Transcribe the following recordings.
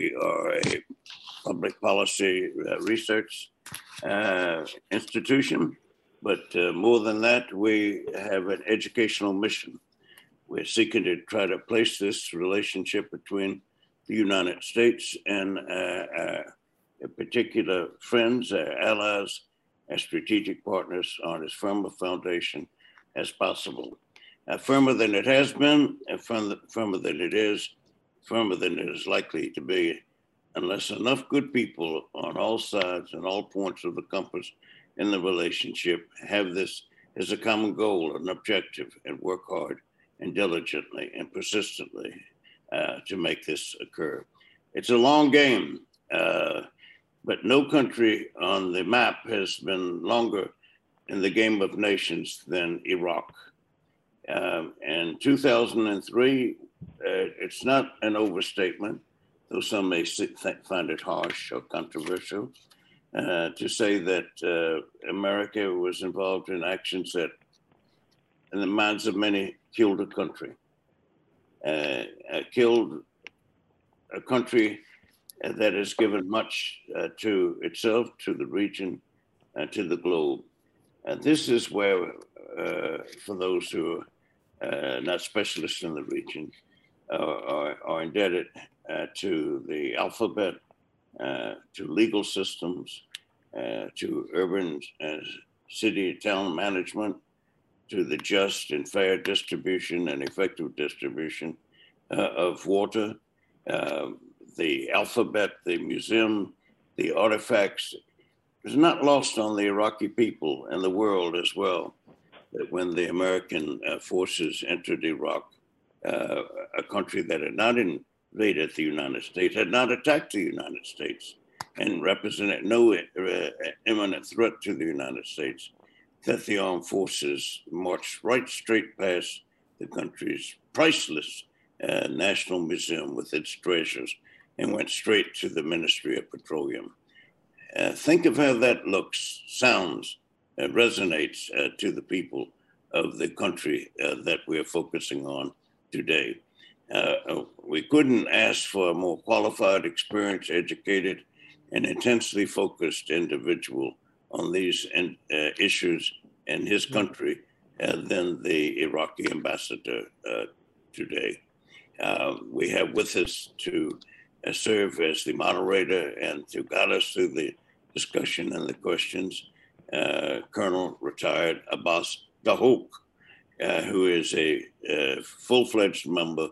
We are a public policy uh, research uh, institution, but uh, more than that, we have an educational mission. We're seeking to try to place this relationship between the United States and uh, uh, particular friends, allies, and strategic partners on as firm a foundation as possible. Uh, firmer than it has been, and firmer than it is, firmer than it is likely to be, unless enough good people on all sides and all points of the compass in the relationship have this as a common goal, an objective, and work hard and diligently and persistently uh, to make this occur. It's a long game, uh, but no country on the map has been longer in the game of nations than Iraq. Um, in 2003, uh, it's not an overstatement, though some may find it harsh or controversial, uh, to say that uh, America was involved in actions that, in the minds of many, killed a country. Uh, uh, killed a country that has given much uh, to itself, to the region, and to the globe. And this is where, for those who are not specialists in the region, are, are indebted to the alphabet, to legal systems, to urban city town management, to the just and fair distribution and effective distribution uh, of water. Uh, the alphabet, the museum, the artifacts is not lost on the Iraqi people and the world as well. That when the American uh, forces entered Iraq, uh, a country that had not invaded the United States, had not attacked the United States, and represented no uh, imminent threat to the United States, that the armed forces marched right straight past the country's priceless uh, National Museum with its treasures and went straight to the Ministry of Petroleum. Uh, think of how that looks, sounds, uh, resonates uh, to the people of the country that we're focusing on today. Uh, we couldn't ask for a more qualified, experienced, educated, and intensely focused individual on these in, uh, issues in his mm. country uh, than the Iraqi ambassador uh, today. Uh, we have with us to uh, serve as the moderator and to guide us through the discussion and the questions, uh, Colonel retired Abbas Dahouk, who is a full fledged member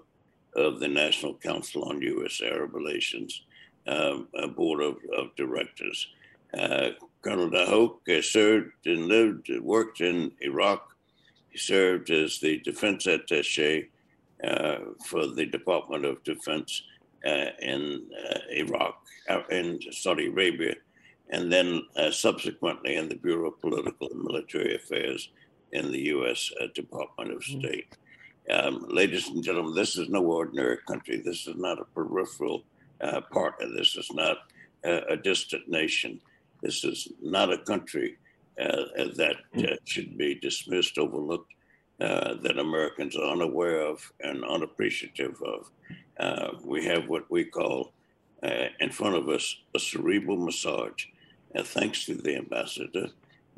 of the National Council on U.S. Arab Relations um, Board of, of Directors. Uh, Colonel Dahouk served and lived, worked in Iraq. He served as the defense attache uh, for the Department of Defense uh, in uh, Iraq, uh, in Saudi Arabia, and then uh, subsequently in the Bureau of Political and Military Affairs in the U.S. Department of mm-hmm. State. Um, ladies and gentlemen, this is no ordinary country. This is not a peripheral part of this. It's not a distant nation. This is not a country uh, that uh, should be dismissed, overlooked, uh, that Americans are unaware of and unappreciative of. Uh, we have what we call uh, in front of us a cerebral massage. And thanks to the ambassador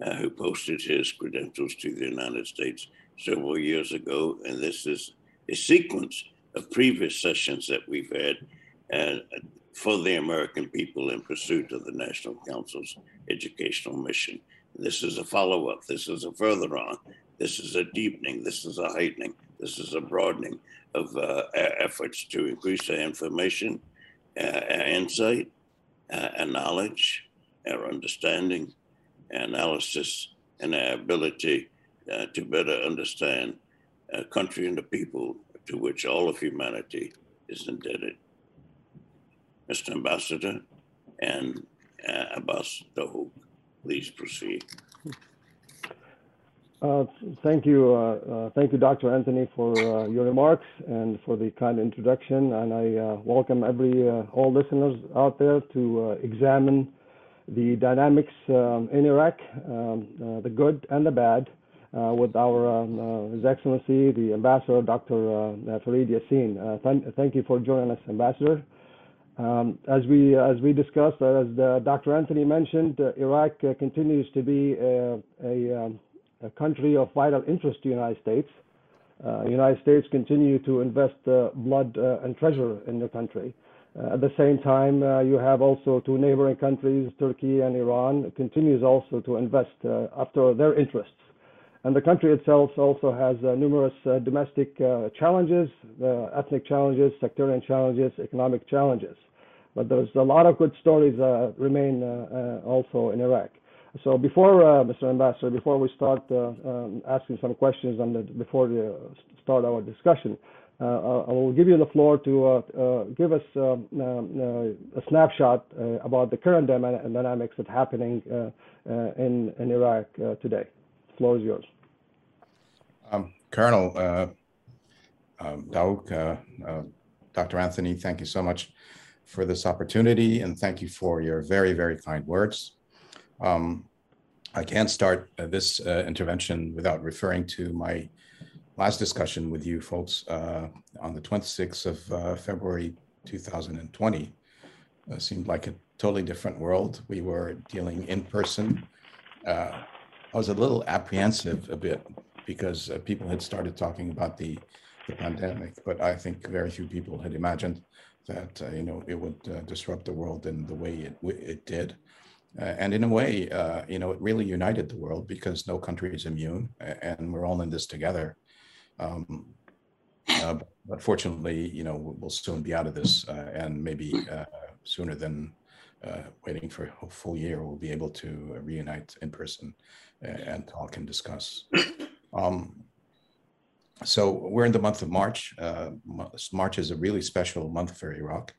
uh, who posted his credentials to the United States several years ago. And this is a sequence of previous sessions that we've had. And for the American people in pursuit of the National Council's educational mission. This is a follow up. This is a further on. This is a deepening. This is a heightening. This is a broadening of uh, efforts to increase our information, uh, our insight, uh, our knowledge, our understanding, analysis, and our ability uh, to better understand a country and the people to which all of humanity is indebted. Mr. Ambassador, and uh, Abbas Dahouk. Please proceed. Uh, thank you, uh, uh, thank you, Dr. Anthony, for uh, your remarks and for the kind introduction. And I uh, welcome every all listeners out there to examine the dynamics um, in Iraq, um, the good and the bad, with our um, His Excellency, the Ambassador, Dr. Fareed Yasseen. Th thank you for joining us, Ambassador. Um, as we as we discussed, as Dr. Anthony mentioned, Iraq continues to be a, a, um, a, country of vital interest to the United States. Uh, United States continue to invest uh, blood uh, and treasure in the country. Uh, at the same time, uh, you have also two neighboring countries, Turkey and Iran, continues also to invest uh, after their interests. And the country itself also has numerous domestic challenges, ethnic challenges, sectarian challenges, economic challenges. But there's a lot of good stories remain also in Iraq. So before, uh, Mr. Ambassador, before we start uh, um, asking some questions and before we start our discussion, uh, I will give you the floor to uh, uh, give us um, a snapshot about the current dynamics that's happening in, in Iraq today. The floor is yours. Um, Colonel uh, um, Dahouk, uh, Dr. Anthony, thank you so much for this opportunity and thank you for your very, very kind words. Um, I can't start uh, this uh, intervention without referring to my last discussion with you folks uh, on the 26th of uh, February 2020. Uh, seemed like a totally different world. We were dealing in person. Uh, I was a little apprehensive a bit because people had started talking about the, the pandemic, but I think very few people had imagined that you know it would disrupt the world in the way it, it did. Uh, and in a way, uh, you know, it really united the world because no country is immune, and we're all in this together. Um, uh, but fortunately, you know, we'll soon be out of this, uh, and maybe uh, sooner than uh, waiting for a full year, we'll be able to reunite in person and talk and discuss. Um, so we're in the month of March. March is a really special month for Iraq.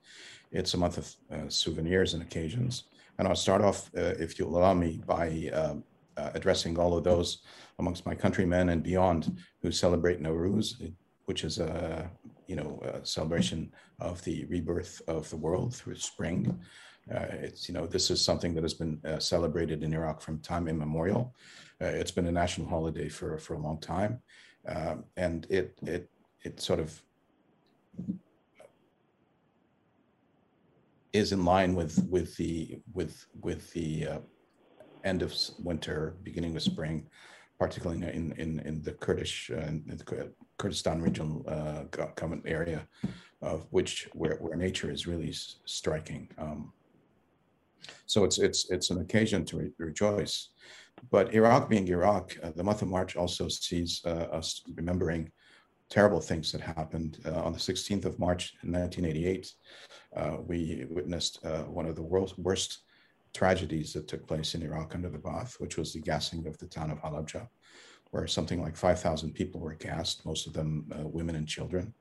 It's a month of souvenirs and occasions. And I'll start off, uh, if you'll allow me, by uh, addressing all of those amongst my countrymen and beyond who celebrate Nowruz, which is a you know a celebration of the rebirth of the world through spring. Uh, it's you know this is something that has been uh, celebrated in Iraq from time immemorial. Uh, it's been a national holiday for for a long time, um, and it it it sort of is in line with with the with with the uh, end of winter, beginning of spring, particularly in in in the Kurdish uh, in the Kurdistan regional uh, government area, of which where where nature is really striking. Um, so it's it's it's an occasion to re- rejoice. But Iraq being Iraq, uh, the month of March also sees uh, us remembering terrible things that happened. Uh, on the 16th of March 1988, uh, we witnessed uh, one of the world's worst tragedies that took place in Iraq under the Ba'ath, which was the gassing of the town of Halabja, where something like 5,000 people were gassed, most of them uh, women and children,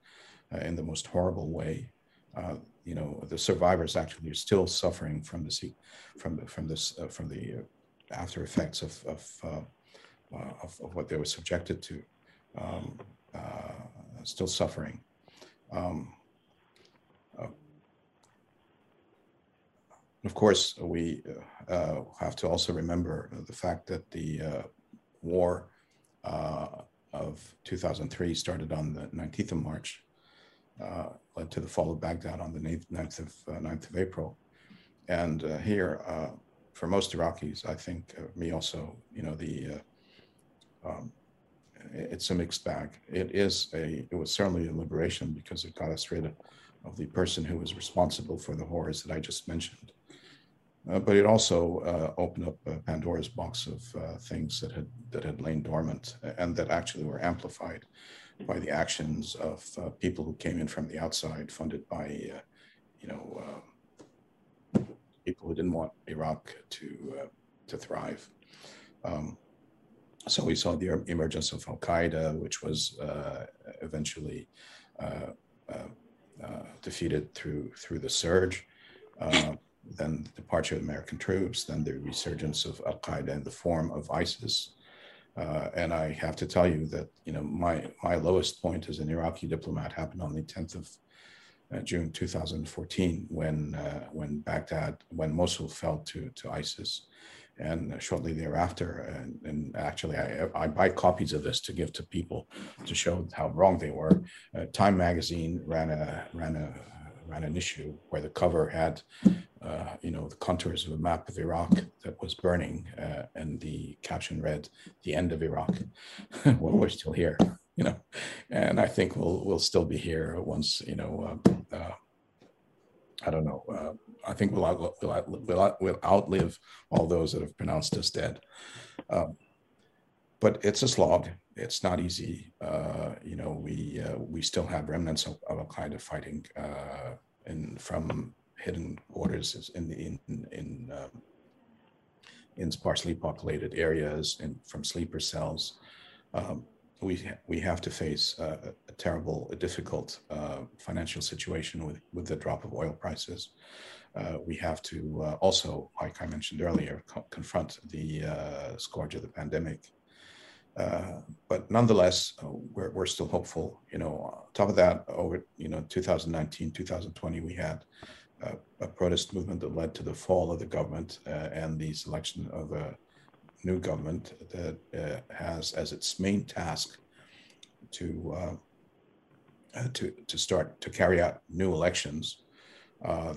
uh, in the most horrible way. Uh, you know, the survivors actually are still suffering from the from from this from the after effects of of, of, of what they were subjected to. Um, uh, still suffering. Um, of course, we uh, have to also remember the fact that the war of 2003 started on the 19th of March, uh, led to the fall of Baghdad on the 9th, of, uh, 9th of April. And uh, here, for most Iraqis, I think me also, you know, the um, it's a mixed bag. It is a, it was certainly a liberation because it got us rid of the person who was responsible for the horrors that I just mentioned. Uh, but it also uh, opened up uh, Pandora's box of things that had that had lain dormant and that actually were amplified by the actions of people who came in from the outside, funded by, you know, people who didn't want Iraq to to thrive. Um, so we saw the emergence of Al Qaeda, which was uh, eventually uh, uh defeated through through the surge. Uh, then the departure of American troops, then the resurgence of Al Qaeda in the form of ISIS. Uh, and I have to tell you that you know my my lowest point as an Iraqi diplomat happened on the 10th of June 2014 when when Baghdad when Mosul fell to to ISIS and shortly thereafter. And, and, actually, I, I buy copies of this to give to people to show how wrong they were. Uh, Time magazine ran a ran a ran an issue where the cover had, uh, you know, the contours of a map of Iraq that was burning, uh, and the caption read, "The end of Iraq." well, we're still here, you know, and I think we'll we'll still be here once, you know. Uh, uh I don't know. Uh, I think we'll, out, we'll, out, we'll, out, we'll, outlive all those that have pronounced us dead. Um, but it's a slog it's not easy. Uh, you know, we uh, we still have remnants of, of Al Qaeda fighting uh, in from hidden quarters in the in in um, in sparsely populated areas and from sleeper cells. Um, we we have to face a, a terrible, a difficult uh, financial situation with with the drop of oil prices. Uh, we have to uh, also, like I mentioned earlier, co- confront the scourge of the pandemic uh, but nonetheless, uh, we're, we're still hopeful. You know, on top of that, over you know 2019, 2020, we had uh, a protest movement that led to the fall of the government uh, and the selection of a new government that uh, has as its main task to to to start to carry out new elections.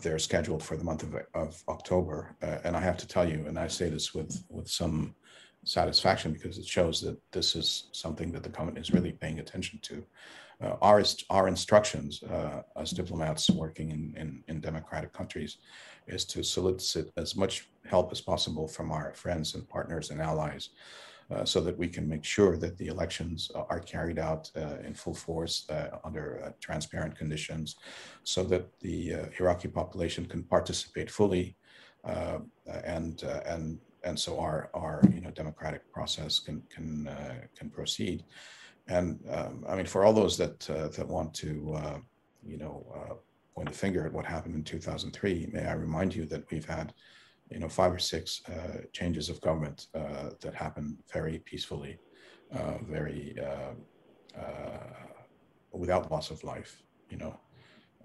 they're scheduled for the month of, of October, and I have to tell you, and I say this with with some satisfaction because it shows that this is something that the government is really paying attention to. Uh, our, our instructions uh, as diplomats working in, in, in, democratic countries is to solicit as much help as possible from our friends and partners and allies uh, so that we can make sure that the elections are carried out uh, in full force uh, under uh, transparent conditions so that the Iraqi population can participate fully and, and and so our our you know democratic process can can uh, can proceed. And um, I mean, for all those that uh, that want to uh, you know uh, point the finger at what happened in 2003, may I remind you that we've had you know five or six uh, changes of government uh, that happened very peacefully, very without loss of life. You know,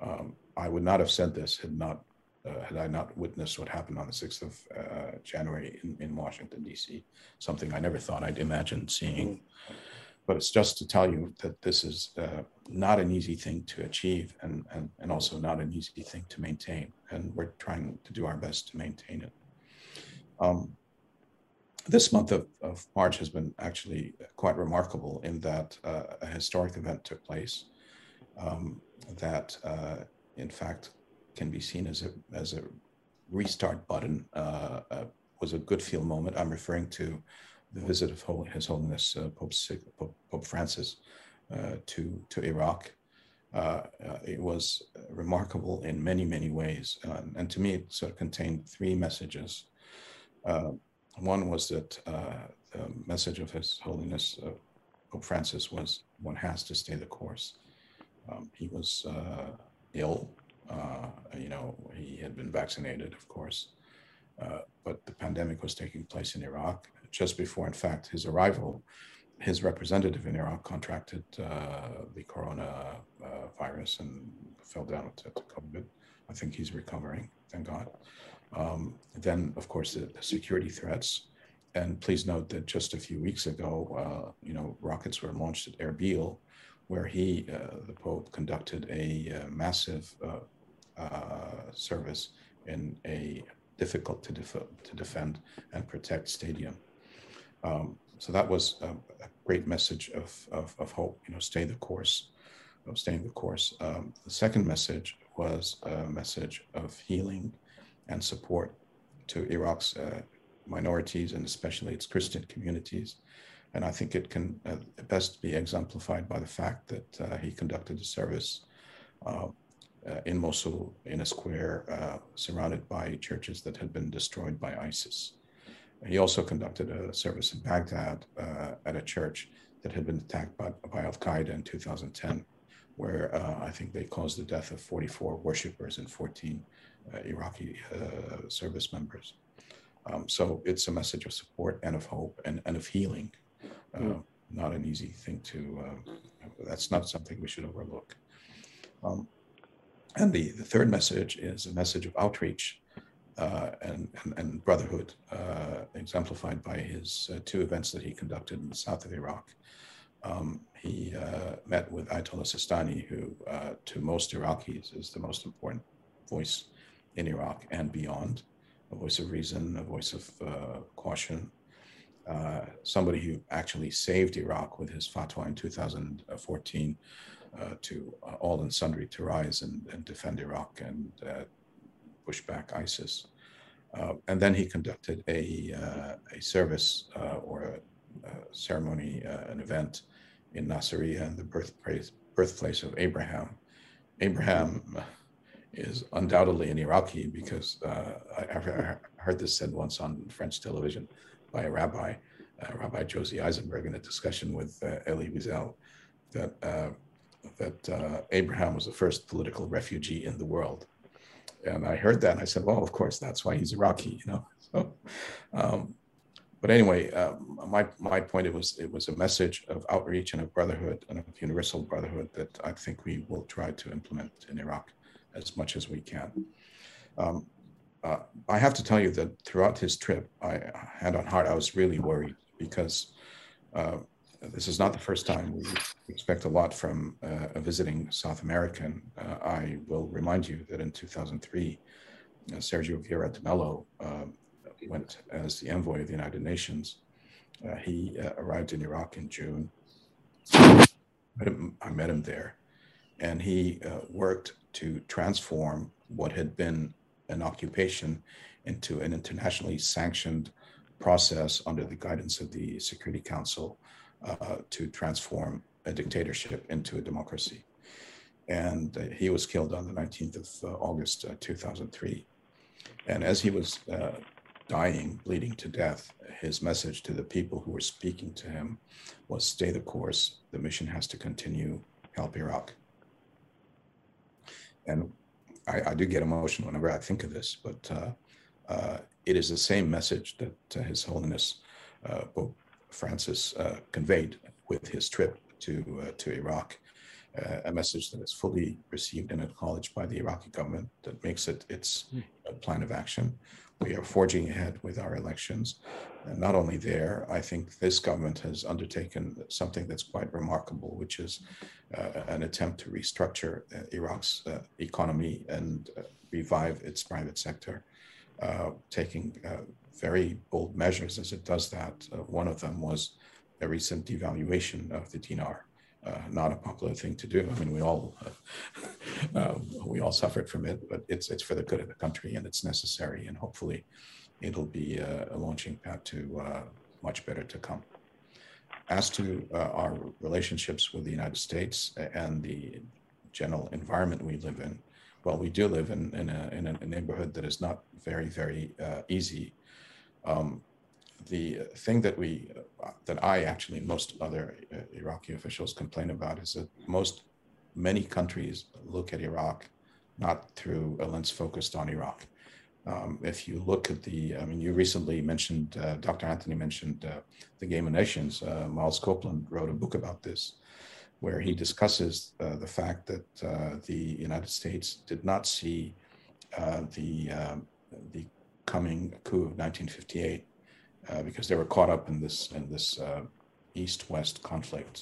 um, I would not have said this had not uh, had I not witnessed what happened on the 6th of uh, January in, in Washington, D.C., something I never thought I'd imagine seeing. But it's just to tell you that this is uh, not an easy thing to achieve and, and, and also not an easy thing to maintain. And we're trying to do our best to maintain it. Um, this month of, of March has been actually quite remarkable in that uh, a historic event took place um, that, uh, in fact, can be seen as a as a restart button. Uh, uh, was a good feel moment. I'm referring to the visit of His Holiness uh, Pope, Pope, Pope Francis uh, to to Iraq. Uh, uh, it was remarkable in many many ways, and to me, it sort of contained three messages. one was that the message of His Holiness Pope Francis was one has to stay the course. Um, he was ill uh, you know, he had been vaccinated, of course, uh, but the pandemic was taking place in Iraq. Just before, in fact, his arrival, his representative in Iraq contracted uh, the corona uh, virus and fell down to, COVID. I think he's recovering, thank God. Um, then, of course, the, the, security threats. And please note that just a few weeks ago, uh, you know, rockets were launched at Erbil, where he, uh, the Pope, conducted a massive uh, service in a difficult to, def- to defend and protect stadium. Um, so that was a, a great message of, of, of, hope, you know, stay the course, of staying the course. Um, the second message was a message of healing and support to Iraq's uh, minorities and especially its Christian communities. And I think it can uh, best be exemplified by the fact that uh, he conducted a service uh, in Mosul in a square uh, surrounded by churches that had been destroyed by ISIS. He also conducted a service in Baghdad uh, at a church that had been attacked by, by Al Qaeda in 2010, where uh, I think they caused the death of 44 worshippers and 14 uh, Iraqi uh, service members. Um, so it's a message of support and of hope and, and of healing. Mm. Not an easy thing to, that's not something we should overlook. Um, and the, the third message is a message of outreach uh, and, and, and, brotherhood, uh, exemplified by his uh, two events that he conducted in the south of Iraq. um, he uh, met with Ayatollah Sistani, who uh, to most Iraqis is the most important voice in Iraq and beyond, a voice of reason, a voice of uh, caution, somebody who actually saved Iraq with his fatwa in 2014 uh, to uh, all and sundry to rise and, and defend Iraq and push back ISIS. and then he conducted a, a service or a, a ceremony, an event in Nasiriyah the birthplace, birthplace of Abraham. Abraham is undoubtedly an Iraqi because uh, I, I, heard this said once on French television by a rabbi, uh, Rabbi Josy Eisenberg, in a discussion with uh, Elie Wiesel, that uh, that uh, Abraham was the first political refugee in the world. And I heard that and I said, well, of course, that's why he's Iraqi, you know. So, um, but anyway, uh, my my point it was it was a message of outreach and of brotherhood and of universal brotherhood that I think we will try to implement in Iraq as much as we can. Um, uh, I have to tell you that throughout his trip, I hand on heart, I was really worried because uh, this is not the first time we expect a lot from uh, a visiting South American. Uh, I will remind you that in 2003, uh, Sergio Vieira de Mello um, went as the envoy of the United Nations. Uh, he uh, arrived in Iraq in June. I met him there, and he uh, worked to transform what had been an occupation into an internationally sanctioned process under the guidance of the Security Council uh, to transform a dictatorship into a democracy. And uh, he was killed on the 19th of uh, August 2003. And as he was dying, bleeding to death, his message to the people who were speaking to him was stay the course. The mission has to continue. Help Iraq. And I, I do get emotional whenever I think of this, but uh, uh, it is the same message that uh, His Holiness uh, Pope Francis uh, conveyed with his trip to uh, to Iraq. a message that is fully received and acknowledged by the Iraqi government that makes it its hmm. plan of action we are forging ahead with our elections. And not only there, I think this government has undertaken something that's quite remarkable, which is uh, an attempt to restructure uh, Iraq's uh, economy and uh, revive its private sector, uh, taking uh, very bold measures as it does that. one of them was a recent devaluation of the dinar uh, not a popular thing to do. I mean, we all uh, uh, we all suffered from it, but it's it's for the good of the country and it's necessary, and hopefully, it'll be a, launching pad to uh, much better to come. As to uh, our relationships with the United States and the general environment we live in, well, we do live in in a, in a neighborhood that is not very very uh, easy. Um, the thing that we uh, that I actually most other uh, Iraqi officials complain about is that most many countries look at Iraq not through a lens focused on Iraq. Um, if you look at the, I mean, you recently mentioned, uh, Dr. Anthony mentioned uh, the Game of Nations. Uh, Miles Copeland wrote a book about this, where he discusses uh, the fact that the United States did not see the the coming coup of 1958 uh, because they were caught up in this in this uh, east-west conflict.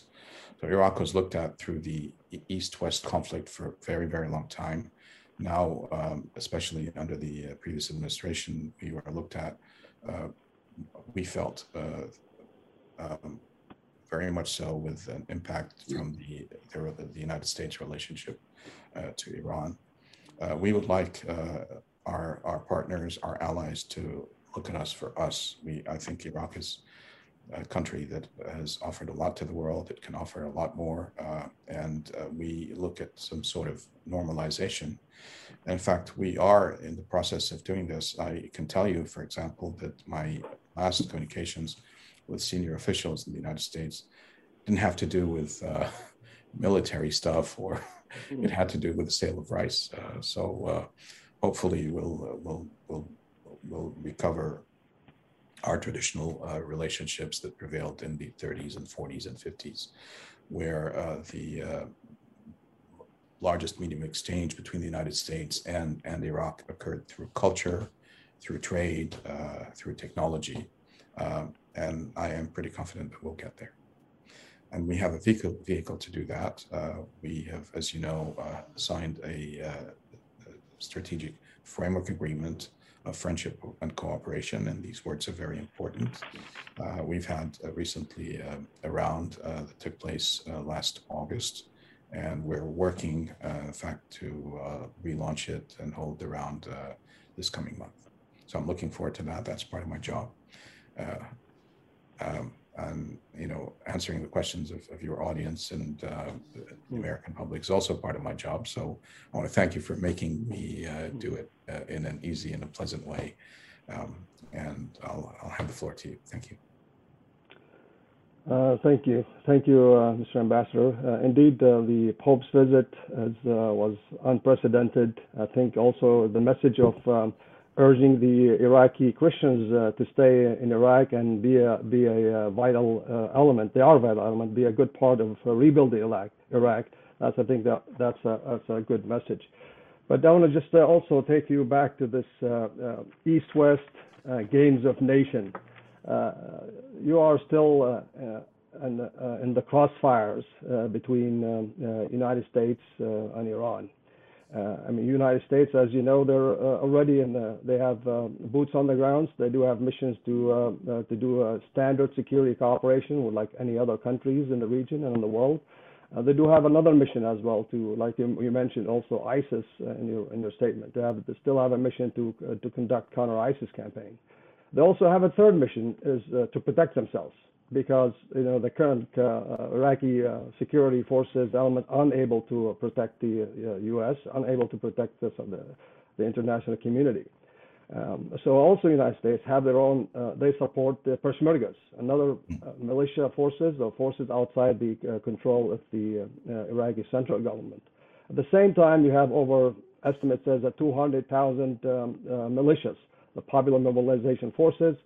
So Iraq was looked at through the east-west conflict for a very very long time. Now, um, especially under the uh, previous administration, we were looked at. Uh, we felt uh, um, very much so with an impact from the the, the United States relationship to Iran. we would like our our partners, our allies, to look at us for us. We, I think Iraq is a country that has offered a lot to the world. It can offer a lot more. Uh, and uh, we look at some sort of normalization. In fact, we are in the process of doing this. I can tell you, for example, that my last communications with senior officials in the United States didn't have to do with uh, military stuff or it had to do with the sale of rice. Uh, so uh, hopefully we'll, uh, we'll, we'll we'll recover our traditional uh, relationships that prevailed in the 30s and 40s and 50s, where uh, the uh, largest medium exchange between the United States and, and Iraq occurred through culture, through trade, uh, through technology. Um, and I am pretty confident that we'll get there. and we have a vehicle, vehicle to do that. Uh, we have, as you know, uh, signed a, a, strategic framework agreement of friendship and cooperation, and these words are very important. Uh, we've had uh, recently uh, a round that took place last August, and we're working, in fact, to relaunch it and hold the round this coming month. So I'm looking forward to that. That's part of my job. Um, and you know answering the questions of, of your audience and uh, the hmm. American public is also part of my job. So I want to thank you for making me uh, hmm. do it uh, in an easy and a pleasant way. Um, and I'll, I'll hand the floor to you. Thank you. Uh, thank you. Thank you, uh, Mr. Ambassador. Uh, indeed, the Pope's visit was unprecedented. I think also the message of um, urging the Iraqi Christians uh, to stay in Iraq and be a be a uh, vital uh, element. They are a vital element. Be a good part of uh, rebuilding Iraq. Iraq. That's I think that that's a that's a good message. But I want to just uh, also take you back to this uh, East-West games of nation. you are still in, in the crossfires between um, United States and Iran. Uh, I mean, United States, as you know, they're uh, already in the, they have uh, boots on the grounds. They do have missions to uh, uh, to do standard security cooperation with like any other countries in the region and in the world. Uh, they do have another mission as well to, like you, you mentioned, also ISIS in your in your statement. They have they still have a mission to to conduct counter ISIS campaign. They also have a third mission is to protect themselves because you know the current uh, Iraqi uh, security forces element unable to protect the uh, U.S., unable to protect the, the, international community. Um, so also the United States have their own, uh, they support the Peshmergas, another uh, militia forces or forces outside the uh, control of the Iraqi central government. At the same time, you have over, estimates says that 200,000 um, militias, the Popular Mobilization Forces,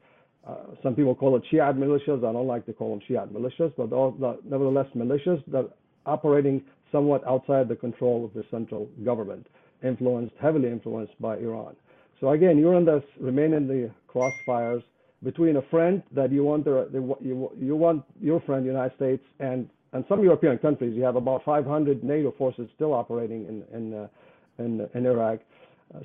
uh, some people call it Shiite militias. I don't like to call them Shiite militias, but the, nevertheless militias that operating somewhat outside the control of the central government, influenced, heavily influenced by Iran. So again, you're in this, remain in the crossfires between a friend that you want, the, the, you, you want your friend, the United States, and, and some European countries. You have about 500 NATO forces still operating in, in, uh, in, in Iraq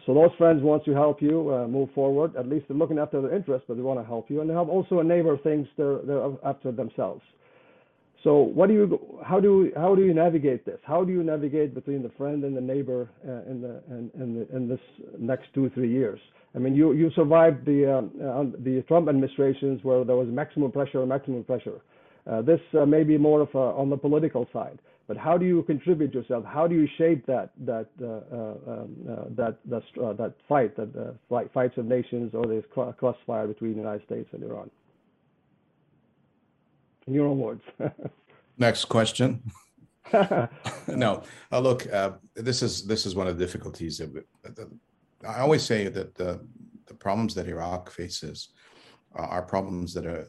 so those friends want to help you uh, move forward. At least they're looking after their interests, but they want to help you, and they have also a neighbor things they're, they're after themselves. So what do you, how do how do you navigate this? How do you navigate between the friend and the neighbor uh, in the in, in, the, in this next two three years? I mean, you you survived the um, uh, the Trump administrations where there was maximum pressure, maximum pressure. Uh, this uh, may be more of a, on the political side but how do you contribute yourself? How do you shape that that uh, uh, um, uh, that that, uh, that fight, that uh, fight, fights of nations, or this crossfire between the United States and Iran? In your own words. Next question. no, uh, look, this is this is one of the difficulties. Of, I always say that the the problems that Iraq faces are problems that are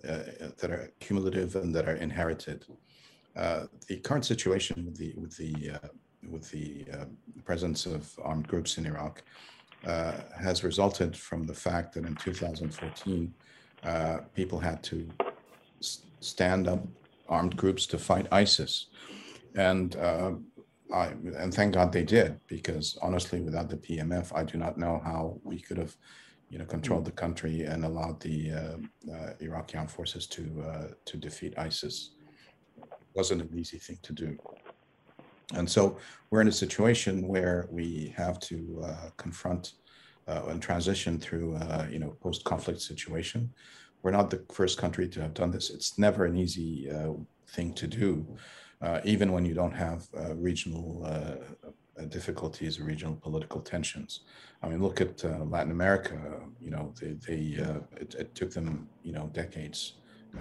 that are cumulative and that are inherited. Uh, the current situation with the with the uh, with the uh, presence of armed groups in Iraq uh, has resulted from the fact that in 2014 uh, people had to stand up armed groups to fight ISIS, and I, and thank God they did because honestly, without the PMF, I do not know how we could have you know, controlled the country and allowed the Iraqi armed forces to to defeat ISIS wasn't an easy thing to do. And so we're in a situation where we have to uh, confront uh, and transition through, uh, you know, post-conflict situation. We're not the first country to have done this. It's never an easy uh, thing to do, uh, even when you don't have uh, regional difficulties or regional political tensions. I mean, look at Latin America. You know, they, they it, it, took them, you know, decades,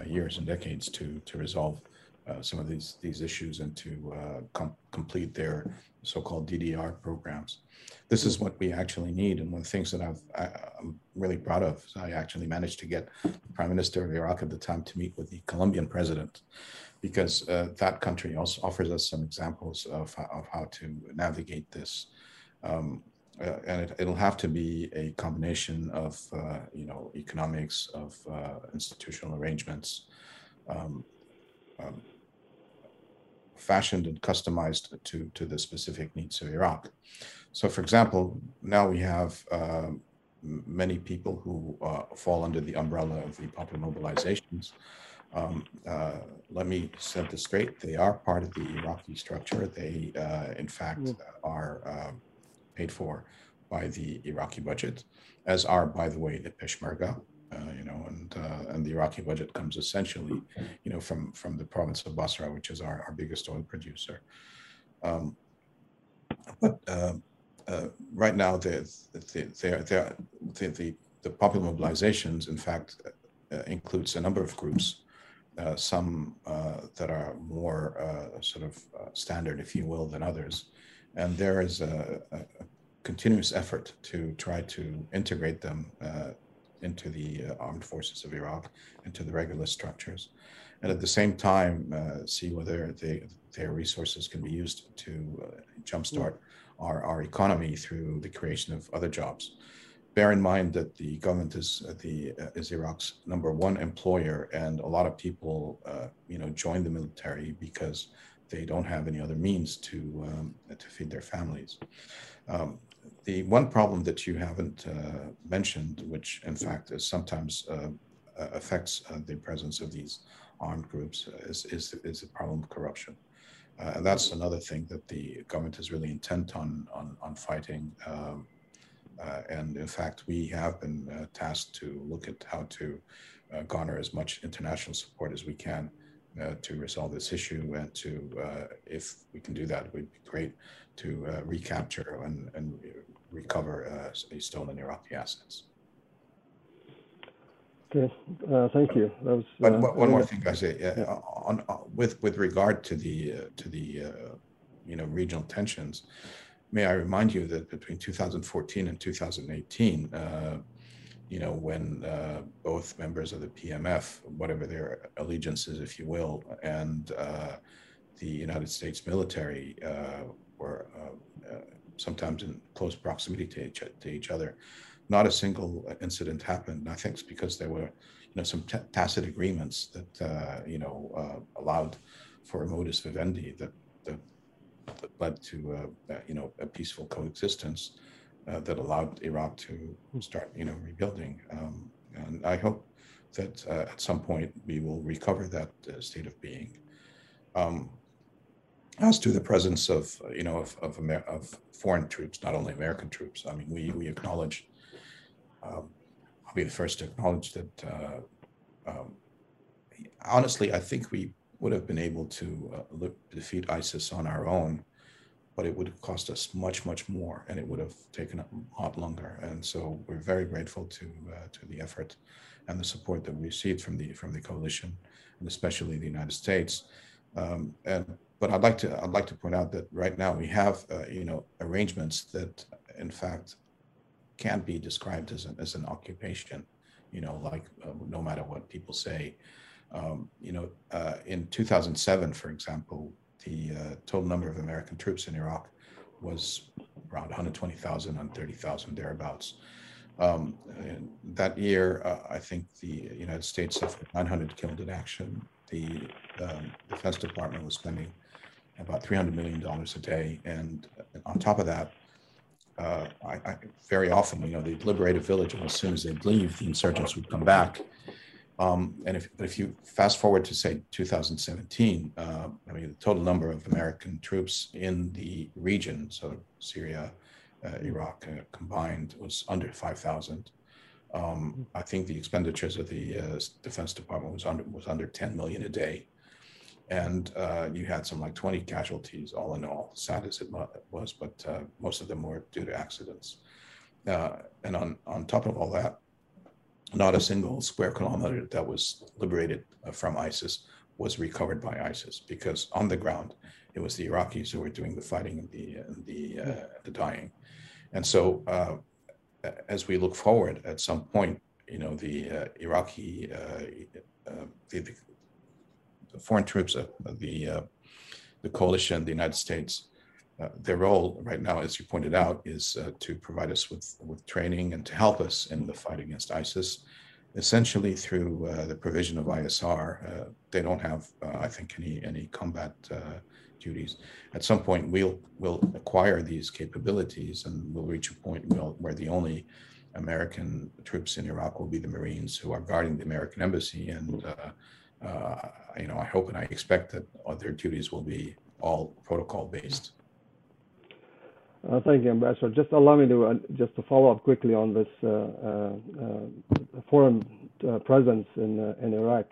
years and decades to to resolve uh, some of these these issues and to uh, com- complete their so-called DDR programs. This is what we actually need, and one of the things that I've, I, am really proud of is I actually managed to get the Prime Minister of Iraq at the time to meet with the Colombian president, because uh, that country also offers us some examples of, of how to navigate this. Um, uh, and it, will have to be a combination of uh, you know economics of uh, institutional arrangements um, um, fashioned and customized to, to the specific needs of Iraq. So, for example, now we have uh, many people who uh, fall under the umbrella of the popular mobilizations. Um, uh, let me set this straight. They are part of the Iraqi structure. They, uh, in fact, mm. are um, paid for by the Iraqi budget, as are, by the way, the Peshmerga. Uh, you know, and uh, and the Iraqi budget comes essentially, you know, from from the province of Basra, which is our, our biggest oil producer. Um, but uh, uh, right now, the the, the, the, the, the popular mobilizations, in fact, uh, includes a number of groups, uh, some that are more sort of standard, if you will, than others. And there is a, a continuous effort to try to integrate them into the armed forces of Iraq, into the regular structures and at the same time uh, see whether they, their resources can be used to uh, jumpstart our, our economy through the creation of other jobs. Bear in mind that the government is uh, the uh, is Iraq's number one employer, and a lot of people, uh, you know, join the military because they don't have any other means to um, to feed their families. Um, the one problem that you haven't uh, mentioned, which in fact is sometimes uh, affects uh, the presence of these armed groups, is, is, is the problem of corruption. Uh, and that's another thing that the government is really intent on on, on fighting. Um, uh, and in fact, we have been uh, tasked to look at how to uh, garner as much international support as we can uh, to resolve this issue. And to, uh, if we can do that, it would be great to recapture and, and recover a stolen Iraqi assets. Okay, uh, thank you. That was. But uh, one more thing, I say, yeah. on, on, with with regard to the uh, to the uh, you know regional tensions, may I remind you that between 2014 and 2018, uh, you know when uh, both members of the PMF, whatever their allegiances, if you will, and the United States military were sometimes in close proximity to each, to each other not a single incident happened. I think it's because there were, you know, some t- tacit agreements that uh, you know uh, allowed for a modus vivendi that that, that led to uh, you know a peaceful coexistence uh, that allowed Iraq to start you know rebuilding. Um, and I hope that uh, at some point we will recover that uh, state of being. Um, as to the presence of you know of of, Amer- of foreign troops, not only American troops. I mean, we we acknowledge um, I'll be the first to acknowledge that. Uh, um, honestly, I think we would have been able to uh, look, defeat ISIS on our own, but it would have cost us much, much more, and it would have taken a lot longer. And so we're very grateful to uh, to the effort and the support that we received from the from the coalition, and especially the United States. Um, and but I'd like to I'd like to point out that right now we have uh, you know arrangements that in fact can't be described as an, as an occupation, you know, like uh, no matter what people say. Um, you know, uh, in 2007, for example, the uh, total number of American troops in Iraq was around 120,000, 130,000 thereabouts. Um, that year, uh, I think the United States suffered 900 killed in action. The um, Defense Department was spending about $300 million a day. And on top of that, uh, I, I, very often, you know, they liberated village, and as soon as they'd leave, the insurgents would come back. Um, and if, if you fast forward to say 2017, uh, I mean, the total number of American troops in the region, so Syria, uh, Iraq uh, combined, was under 5,000. Um, I think the expenditures of the uh, Defense Department was under was under 10 million a day and uh, you had some like 20 casualties all in all, sad as it was, but uh, most of them were due to accidents. Uh, and on, on top of all that, not a single square kilometer that was liberated uh, from ISIS was recovered by ISIS because on the ground, it was the Iraqis who were doing the fighting and the, and the, uh, the dying. And so as we look forward at some point, you know, the Iraqi, the, the foreign troops, uh, the uh, the coalition, the United States, uh, their role right now, as you pointed out, is uh, to provide us with with training and to help us in the fight against ISIS. Essentially, through uh, the provision of ISR, uh, they don't have, I think, any any combat duties. At some point, we'll we'll acquire these capabilities, and we'll reach a point where the only American troops in Iraq will be the Marines who are guarding the American embassy. And uh, uh, you know, I hope and I expect that their duties will be all protocol based. Uh, thank you, Ambassador. Just allow me to uh, just to follow up quickly on this uh, uh, foreign presence in in Iraq.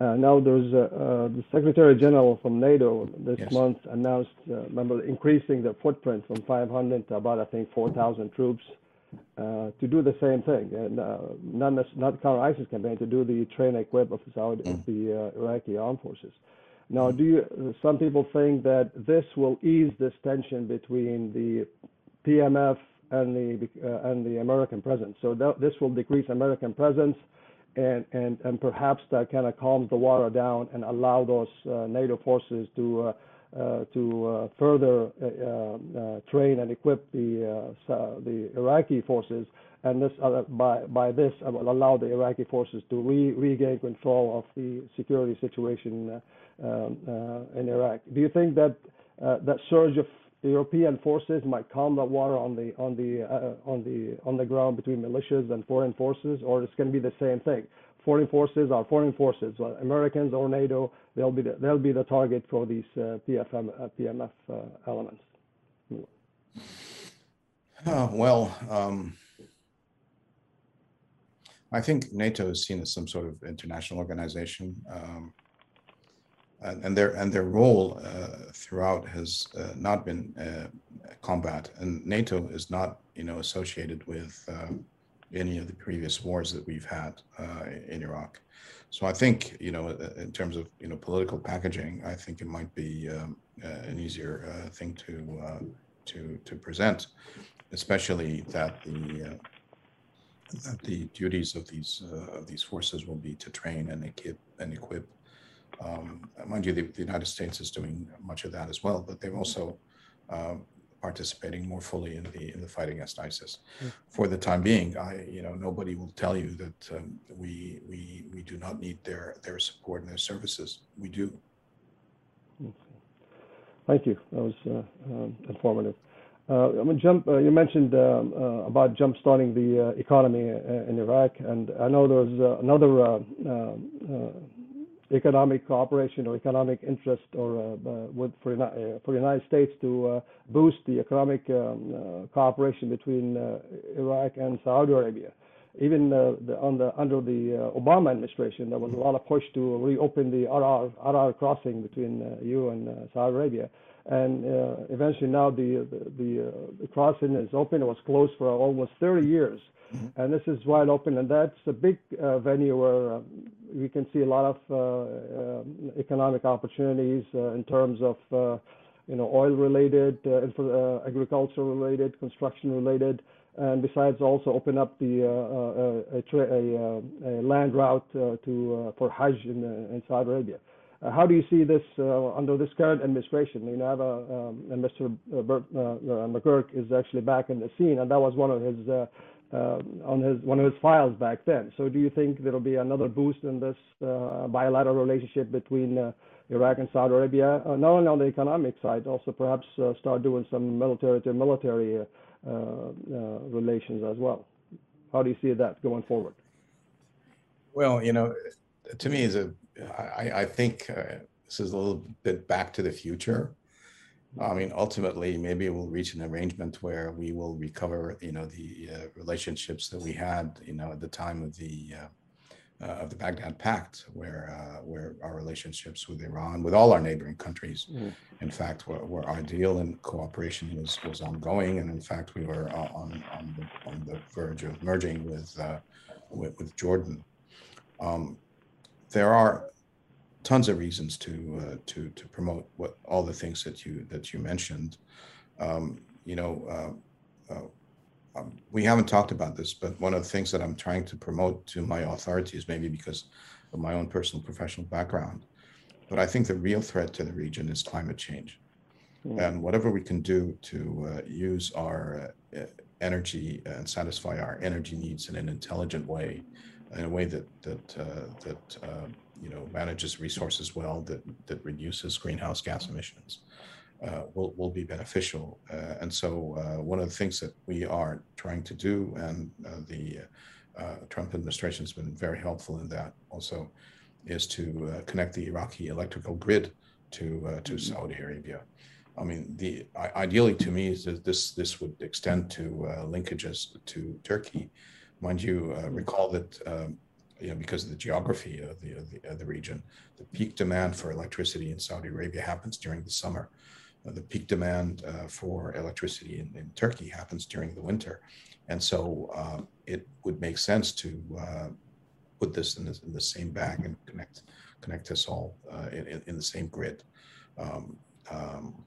Now, there's the Secretary General from NATO this yes. month announced, remember, increasing the footprint from 500 to about I think 4,000 troops uh, to do the same thing, and uh, not not counter ISIS campaign, to do the train and equip of the Saudi, mm. the uh, Iraqi armed forces. Now, do you? Some people think that this will ease this tension between the PMF and the uh, and the American presence. So that, this will decrease American presence, and and and perhaps that kind of calms the water down and allow those uh, NATO forces to uh, uh, to uh, further uh, train and equip the the Iraqi forces, and this by by this will allow the Iraqi forces to re- regain control of the security situation um, in Iraq. Do you think that that surge of European forces might calm the water on the on the uh, on the on the ground between militias and foreign forces, or it's going to be the same thing foreign forces are foreign forces, Americans or NATO, they'll be the, they'll be the target for these uh, PFM, uh, PMF uh, elements. Uh, well, um, I think NATO is seen as some sort of international organization, um, and, and, their and their role uh, throughout has uh, not been combat, and NATO is not, you know, associated with any of the previous wars that we've had uh, in Iraq. So I think, you know, uh, in terms of you know political packaging, I think it might be um, uh, an easier uh, thing to uh, to to present, especially that the uh, that the duties of these of these forces will be to train and equip and equip. Um, mind you, the, the, United States is doing much of that as well, but they've also um, participating more fully in the in the fight against ISIS. Mm. For the time being, I you know nobody will tell you that um, we we we do not need their their support and their services. We do. Thank you. That was uh, um, informative. Uh, I'm gonna jump. Uh, you mentioned um, uh, about jump starting the uh, economy uh, in Iraq, and I know there's another economic cooperation or economic interest or uh, uh with, for, uh, for the United States to uh, boost the economic um, cooperation between Iraq and Saudi Arabia. Even the, the, under the Obama administration, there was a lot of push to reopen the Arar, Arar crossing between you and Saudi Arabia and uh, eventually now the the, the, uh, the, crossing is open. It was closed for almost 30 years, mm-hmm. and this is wide open, and that's a big uh, venue where we can see a lot of uh, economic opportunities uh, in terms of uh, you know oil related, infra- agriculture related, construction related, and besides also open up the a, tra- a, a, land route to for Hajj in, in Saudi Arabia. Uh, how do you see this uh, under this current administration? You know, have a, um, and Mr. Uh, McGurk is actually back in the scene, and that was one of his uh, on his one of his files back then. So, do you think there will be another boost in this uh, bilateral relationship between uh, Iraq and Saudi Arabia, not only on the economic side, also perhaps start doing some military to military relations as well? How do you see that going forward? Well, you know, to me, is a I, I think this is a little bit back to the future I mean, ultimately, maybe we'll reach an arrangement where we will recover, you know, the uh, relationships that we had, you know, at the time of the uh, uh, of the Baghdad Pact, where uh, where our relationships with Iran, with all our neighboring countries, mm. in fact, were, were, ideal and cooperation was was ongoing, and in fact, we were uh, on on the, on the verge of merging with uh, with, with, Jordan. Um, there are tons of reasons to uh, to to promote what all the things that you that you mentioned. Um, you know, uh, uh, um, we haven't talked about this, but one of the things that I'm trying to promote to my authorities, maybe because of my own personal professional background, but I think the real threat to the region is climate change, mm. and whatever we can do to uh, use our uh, energy and satisfy our energy needs in an intelligent way in a way that that uh, that uh, you know manages resources well, that that reduces greenhouse gas emissions, uh, will will be beneficial. Uh, and so uh, one of the things that we are trying to do, and uh, the Trump administration has been very helpful in that also, is to connect the Iraqi electrical grid to to Saudi Arabia. I mean, the ideally to me is that this this would extend to linkages to Turkey Mind you, uh, recall that um, you know because of the geography of the, of the, of the region, the peak demand for electricity in Saudi Arabia happens during the summer. Uh, the peak demand uh, for electricity in, in, Turkey happens during the winter, and so uh, it would make sense to uh, put this in, this in, the same bag and connect connect us all uh, in, in, the same grid. Um, um,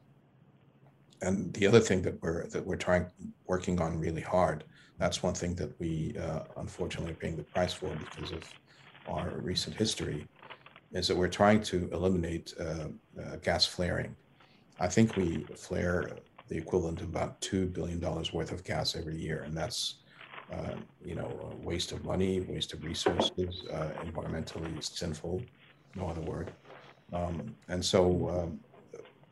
and the other thing that we're that we're trying working on really hard that's one thing that we uh, unfortunately are paying the price for because of our recent history, is that we're trying to eliminate uh, uh, gas flaring. I think we flare the equivalent of about two billion dollars worth of gas every year, and that's uh, you know waste of money, waste of resources, uh, environmentally sinful, no other word. Um, and so um,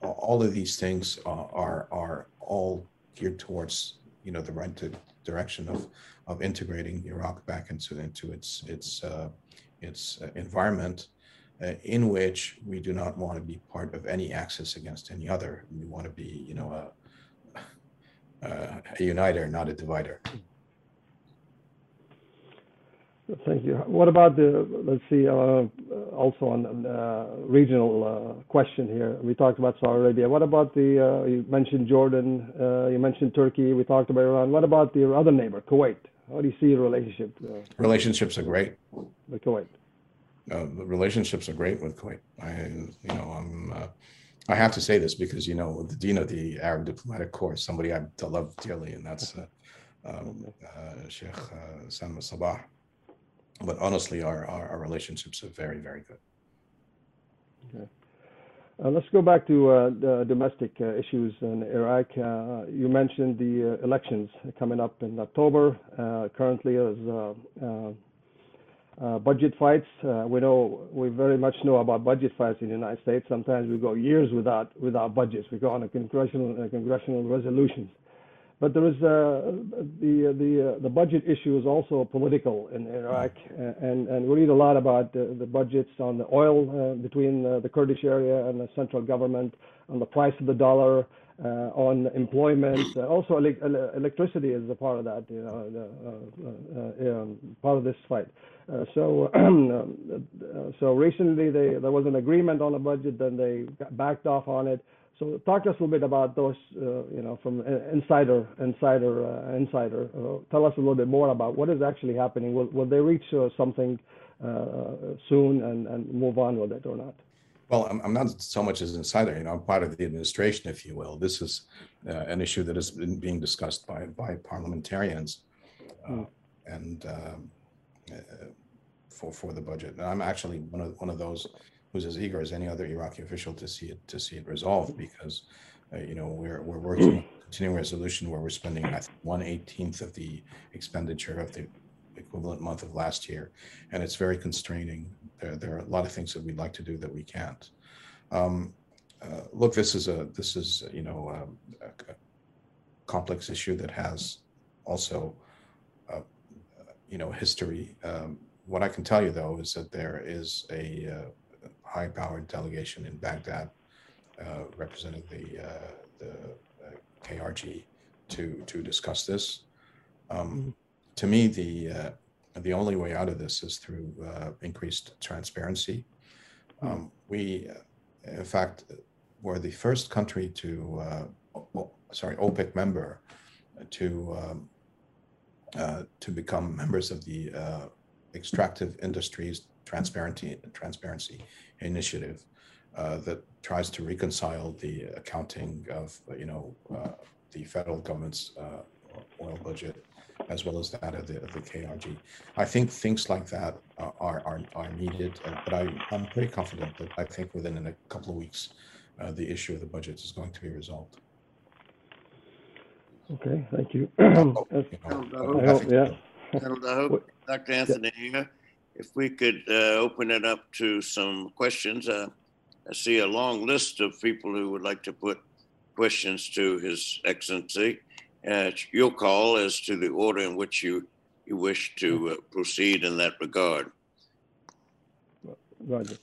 all of these things are, are are all geared towards you know the right to direction of of integrating Iraq back into into its its uh, its uh, environment, uh, in which we do not want to be part of any axis against any other. We want to be, you know, a, a uniter, not a divider. Thank you. What about the, let's see, uh, also on uh, regional uh, question here. We talked about Saudi Arabia. What about the, you mentioned Jordan, you mentioned Turkey, we talked about Iran. What about your other neighbor, Kuwait? How do you see your relationship? Relationships are great. With Kuwait? the relationships are great with Kuwait. I, you know, I'm, I have to say this because, you know, the dean of the Arab Diplomatic Corps, somebody I love dearly, and that's um, Sheikh Salman Sabah but honestly, our, our, our, relationships are very, very good. Okay. Uh, let's go back to uh, the domestic uh, issues in Iraq. Uh, you mentioned the uh, elections coming up in October. Uh, currently, as budget fights, we know we very much know about budget fights in the United States. Sometimes we go years without without budgets. We go on a congressional congressional resolutions. But there is uh, the the uh, the budget issue is also political in Iraq, and and we read a lot about the, the budgets on the oil uh, between uh, the Kurdish area and the central government, on the price of the dollar, uh, on employment. Uh, also, electricity is a part of that, you know, the, um, part of this fight. so so recently they, there was an agreement on a budget, then they backed off on it. So talk to us a little bit about those, uh, you know, from insider, insider, uh, insider. Uh, tell us a little bit more about what is actually happening. Will, will they reach uh, something uh, soon and, and move on with it or not? Well, I'm, I'm not so much as insider. You know, I'm part of the administration, if you will. This is uh, an issue that has been being discussed by by parliamentarians, mm. and um, for for the budget. And I'm actually one of one of those who's as eager as any other Iraqi official to see it to see it resolved because uh, you know we're we're working on continuing resolution where we're spending I think one eighteenth of the expenditure of the equivalent month of last year, and it's very constraining. There there are a lot of things that we'd like to do that we can't. Um, uh, look, this is a this is you know um, a, a complex issue that has also uh, you know history. Um, what I can tell you though is that there is a uh, high-powered delegation in Baghdad uh, representing the uh, the uh, KRG to to discuss this. Um, mm-hmm. To me, the uh, the only way out of this is through uh, increased transparency. Mm-hmm. Um, we, in fact, were the first country to sorry OPEC member to um, to become members of the extractive industries transparency transparency initiative uh, that tries to reconcile the accounting of you know uh, the federal government's uh, oil budget as well as that of the, of the KRG. I think things like that are are, are needed, uh, but I, I'm pretty confident that I think within a couple of weeks, uh, the issue of the budget is going to be resolved. Okay, thank you. You know, yeah. Dr. Anthony here. If we could uh, open it up to some questions. Uh, I see a long list of people who would like to put questions to His Excellency. Uh, your call as to the order in which you, you wish to uh, proceed in that regard. Roger.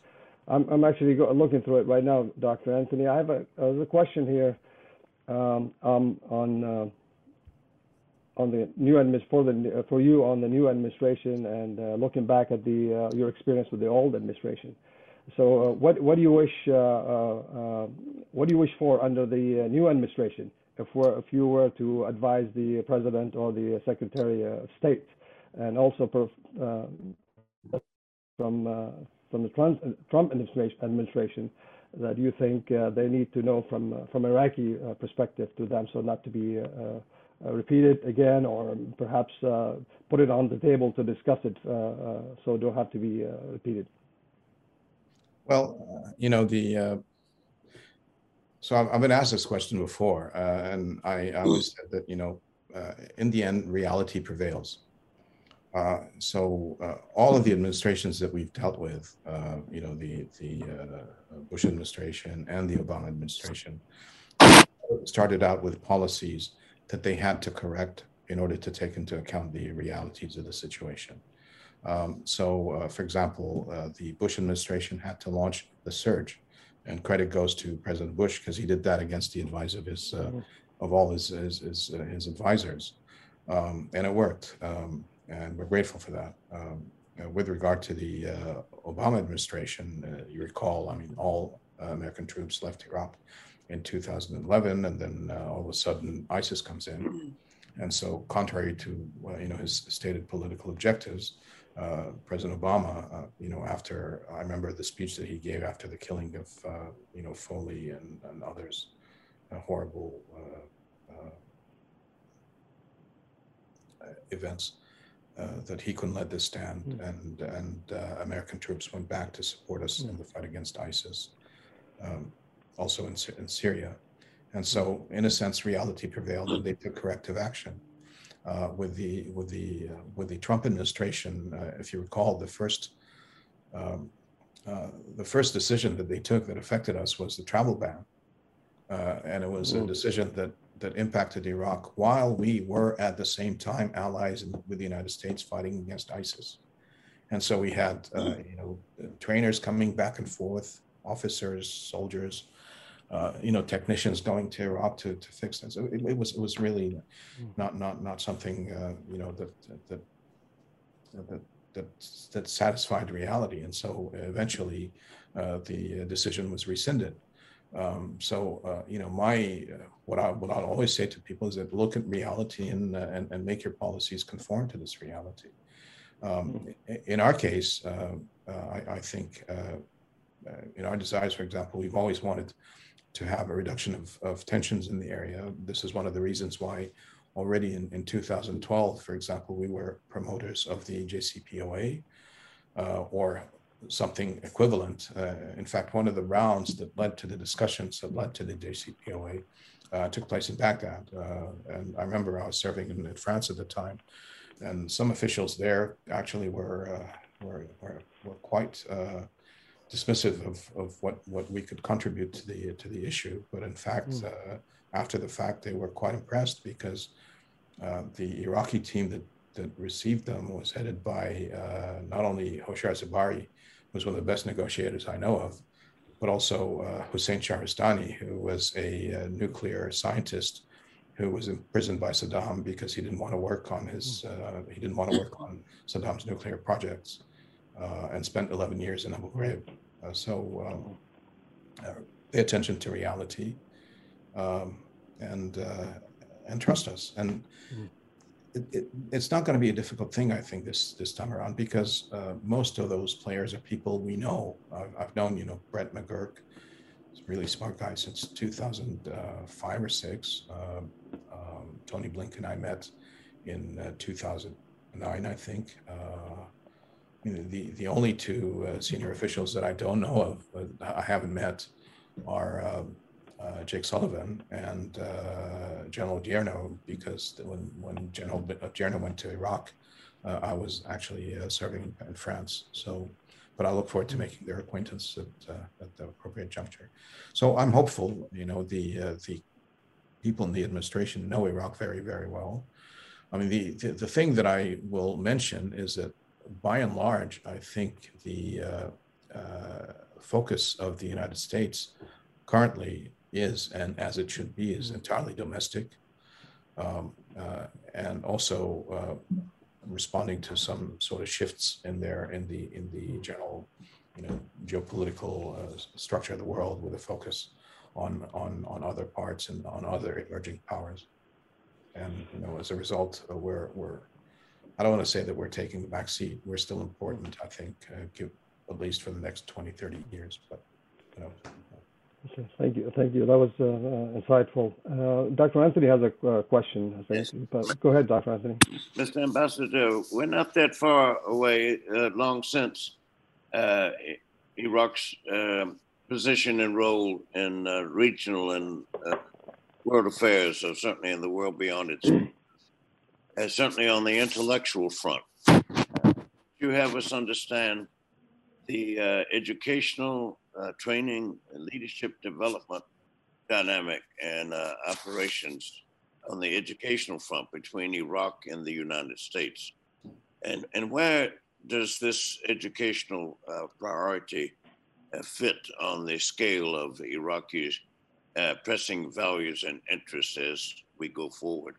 I'm, I'm actually looking through it right now, Dr. Anthony. I have a, a question here um, um, on uh, on the new for the for you on the new administration and uh, looking back at the uh, your experience with the old administration. So, uh, what what do you wish uh, uh, what do you wish for under the uh, new administration? If we're, if you were to advise the president or the secretary of state, and also per, from from the Trump, Trump administration, administration that you think uh, they need to know from uh, from Iraqi uh, perspective to them, so not to be Uh, repeated again, or perhaps uh, put it on the table to discuss it, uh, so it don't have to be repeated. Well, you know the. so I've, I've, been asked this question before, and I, I always mm. said that you know, in the end, reality prevails. Uh, so uh, all of the administrations that we've dealt with, uh, you know, the the uh, Bush administration and the Obama administration, started out with policies that they had to correct in order to take into account the realities of the situation. Um, so, uh, for example, the Bush administration had to launch the surge, and credit goes to President Bush because he did that against the advice of his mm-hmm. of all his his his, his advisors, um, and it worked. Um, and we're grateful for that. Um, uh, with regard to the uh, Obama administration, uh, you recall, I mean, all uh, American troops left Iraq in 2011, and then uh, all of a sudden ISIS comes in, and so contrary to you know his stated political objectives, President Obama, you know, after I remember the speech that he gave after the killing of you know Foley and, and others, horrible events. Uh, that he couldn't let this stand, mm. and and uh, American troops went back to support us mm. in the fight against ISIS, um, also in in Syria, and so in a sense, reality prevailed, and they took corrective action. Uh, with the with the uh, with the Trump administration, uh, if you recall, the first um, the first decision that they took that affected us was the travel ban, and it was mm. a decision that that impacted Iraq while we were at the same time allies with the United States fighting against ISIS. And so we had, uh, you know, trainers coming back and forth, officers, soldiers, uh, you know, technicians going to Iraq to, to fix things. So it, it was it was really hmm. not not not something uh, you know that that that that that satisfied reality. And so eventually, uh, the decision was rescinded. Um, so uh, you know, my uh, what I what I always say to people is that look at reality and uh, and, and make your policies conform to this reality. Um, mm-hmm. in our case, uh, uh, I, I, think uh, in our desires, for example, we've always wanted to have a reduction of, of tensions in the area. This is one of the reasons why already in, in 2012, for example, we were promoters of the JCPOA, or something equivalent. Uh, in fact, one of the rounds that led to the discussions that led to the JCPOA uh, took place in Baghdad. Uh, and I remember I was serving in, in, France at the time, and some officials there actually were uh, were, were, were quite uh, dismissive of, of what, what we could contribute to the to the issue. But in fact, mm. after the fact, they were quite impressed because the Iraqi team that that received them was headed by uh, not only Hoshyar Zebari, who's one of the best negotiators I know of, but also uh, Hussein Shahristani, who was a, uh, nuclear scientist who was imprisoned by Saddam because he didn't want to work on his hmm. uh, he didn't want to work on Saddam's nuclear projects, uh, and spent 11 years in Abu Ghraib. Uh, so um, uh, pay attention to reality, um, and and trust us. And hmm it, it, it's not going to be a difficult thing, I think, this this time around because uh, most of those players are people we know. I've, I've known, you know, Brett McGurk, really smart guy since 2005 or six. Uh, um, Tony Blinken I met in uh, 2009, I think. Uh, the the only two uh, senior officials that I don't know of, I haven't met, are um, uh, Jake Sullivan and uh, General Odierno because when when General Odierno went to Iraq uh, I was actually uh, serving in France. So, but I look forward to making their acquaintance at, uh, at the appropriate juncture. So I'm hopeful. You know, the uh, the people in the administration know Iraq very very well. I mean, the, the, the thing that I will mention is that by and large, I think the uh, uh, focus of the United States currently is, and as it should be, is entirely domestic, um, uh, and also uh, responding to some sort of shifts in there in the in the general, you know, geopolitical uh, structure of the world with a focus on on on other parts and on other emerging powers, and you know, as a result, uh, we're we're I don't want to say that we're taking the back seat. We're still important, I think, uh, give, at least for the next 20, 30 years. But, you know. Okay, thank you. Thank you. That was uh, uh, insightful. Uh, Dr. Anthony has a uh, question, I think. Yes. But go ahead, Dr. Anthony. Mr. Ambassador, we're not that far away, uh, long since uh, Iraq's um, position and role in regional and world affairs, so certainly in the world beyond its uh, certainly on the intellectual front. You have us understand the uh, educational uh, training and leadership development dynamic and uh, operations on the educational front between Iraq and the United States. And, and where does this educational uh, priority uh, fit on the scale of Iraqis' pressing values and interests as we go forward?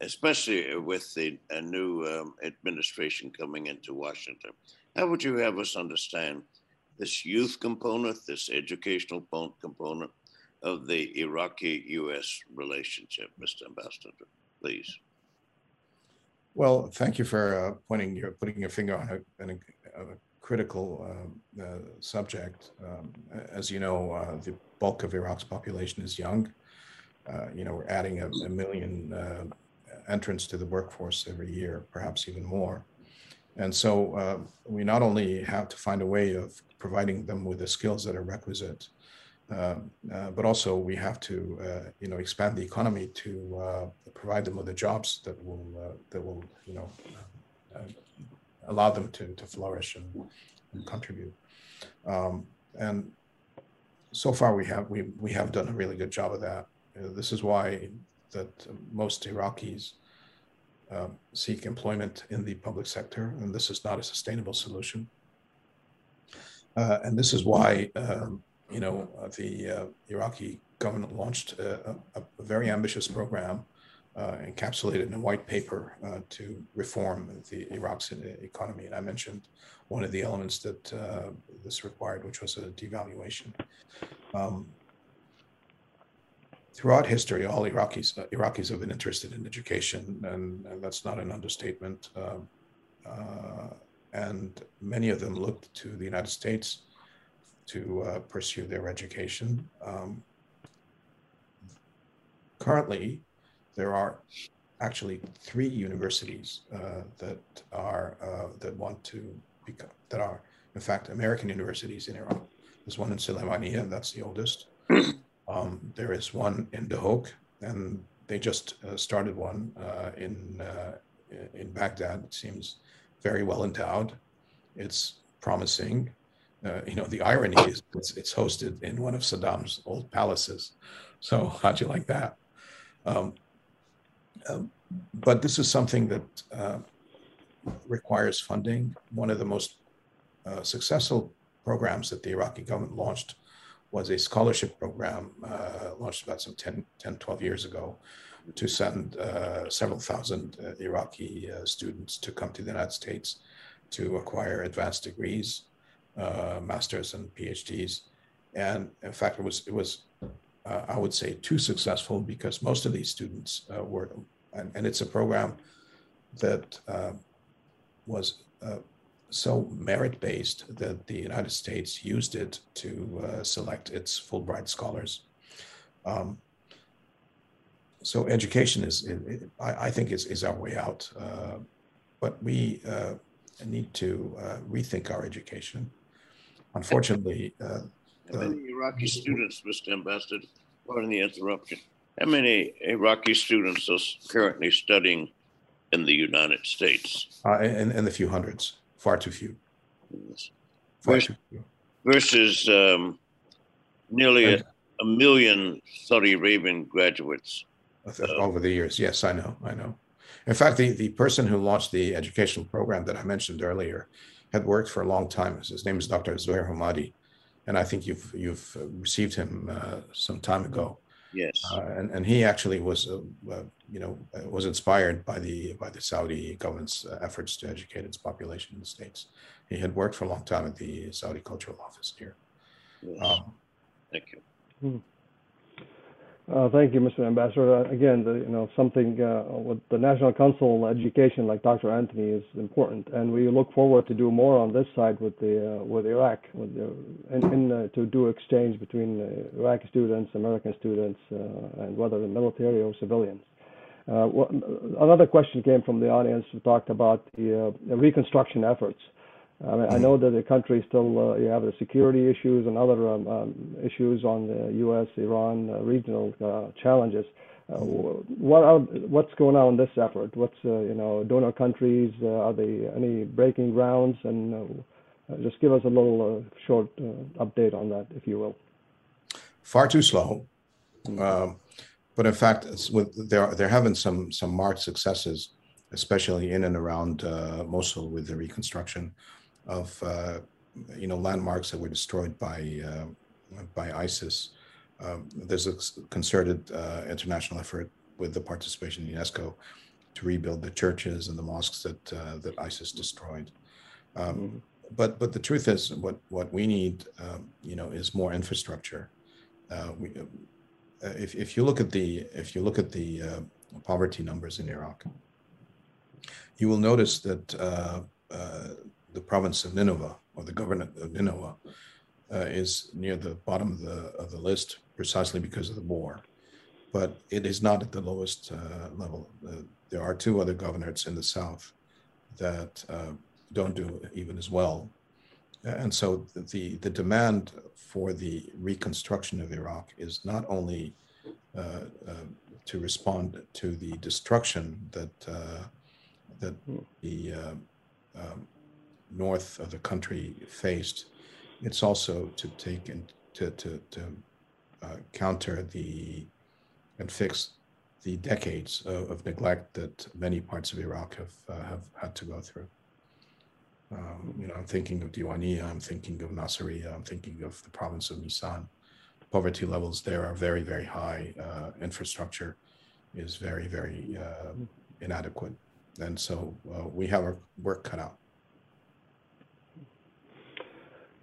Especially with the new um, administration coming into Washington. How would you have us understand this youth component, this educational component of the Iraqi US relationship, Mr. Ambassador, please? Well, thank you for uh, pointing your putting your finger on a, a, a critical uh, uh, subject. Um, as you know, uh, the bulk of Iraq's population is young. Uh, you know, we're adding a, a million uh, entrance to the workforce every year, perhaps even more. And so uh, we not only have to find a way of providing them with the skills that are requisite, uh, uh, but also we have to, uh, you know, expand the economy to uh, provide them with the jobs that will uh, that will, you know, allow them to to flourish and, and contribute. Um, and so far, we have we we have done a really good job of that. this is why that most Iraqis uh, seek employment in the public sector, and this is not a sustainable solution. Uh, and this is why, um, you know, uh, the uh, Iraqi government launched a, a, very ambitious program uh, encapsulated in a white paper to reform the Iraq's economy. And I mentioned one of the elements that this required, which was a devaluation. Um, throughout history, all Iraqis uh, Iraqis have been interested in education, and, and that's not an understatement. Uh, uh, and many of them looked to the United States to uh, pursue their education. Um, currently, there are actually three universities uh, that are uh, that want to become that are in fact American universities in Iraq. There's one in Sulaymaniyah, that's the oldest. Um, there is one in Duhok, and they just uh, started one uh, in uh, in Baghdad. It seems very well endowed. It's promising. Uh, you know, the irony is it's, it's, hosted in one of Saddam's old palaces. So how'd you like that? Um, um, but this is something that uh, requires funding. One of the most successful programs that the Iraqi government launched was a scholarship program uh, launched about some 10, 10, 12 years ago to send uh, several thousand uh, Iraqi uh, students to come to the United States to acquire advanced degrees, uh, masters and PhDs. And in fact, it was, it was uh, I would say, too successful because most of these students were, and, and, it's a program that was so merit based that the United States used it to uh, select its Fulbright scholars. Um, so education is, it, it, I, I, think, is, is our way out. Uh, but we uh, need to uh, rethink our education. Unfortunately, uh, how many Iraqi students, Mr. Ambassador, pardon the interruption, how many Iraqi students are currently studying in the United States. Uh, in, in the few hundreds, far too few. Far Vers- too few. versus um, nearly a, a million Saudi Arabian graduates. over the years. Yes, I know, I know. In fact, the, the person who launched the educational program that I mentioned earlier had worked for a long time. His name is Dr. Zuhair Hamadi, and I think you've you've received him uh, some time ago. Yes. Uh, and, and he actually was, uh, uh, you know, uh, was inspired by the by the Saudi government's uh, efforts to educate its population in the states. He had worked for a long time at the Saudi Cultural Office here. yes. Um, Thank you. Uh, thank you, Mr. Ambassador. Uh, again, the, you know, something uh, with the National Council education, like Dr. Anthony, is important, and we look forward to do more on this side with the uh, with Iraq, with the, in uh, to do exchange between uh, Iraqi students, American students, and whether the military or civilians. Wha- another question came from the audience who talked about the, the reconstruction efforts. I, mean, I know that the country still uh, you have the security issues and other um, um, issues on the U.S.-Iran uh, regional uh, challenges. Uh, what are, what's going on in this effort? What's uh, you know donor countries? Uh, are they any breaking grounds? And uh, just give us a little uh, short uh, update on that, if you will. far too slow. Um, but in fact, with, there there have been some some marked successes, especially in and around uh, Mosul with the reconstruction of uh, you know landmarks that were destroyed by uh, by ISIS. Um, there's a concerted uh, international effort with the participation of UNESCO to rebuild the churches and the mosques that uh, that ISIS destroyed. Um, but but the truth is, what what we need, um, you know, is more infrastructure. Uh, we, uh, if if you look at the if you look at the uh, poverty numbers in Iraq, you will notice that uh, uh, the province of Nineveh or the government of Nineveh uh, is near the bottom of the of the list precisely because of the war, but it is not at the lowest uh, level. Uh, there are two other governorates in the south that uh, don't do even as well, and so the the demand for the reconstruction of Iraq is not only uh, uh, to respond to the destruction that uh, that the uh, um, north of the country faced. It's also to take and to to, to uh, counter the and fix the decades of, of, neglect that many parts of Iraq have uh, have had to go through. Um, you know, I'm thinking of Diwania, I'm thinking of Nasiriyah, I'm thinking of the province of Maysan. Poverty levels there are very, very high. Uh, infrastructure is very, very uh, inadequate. And so uh, we have our work cut out.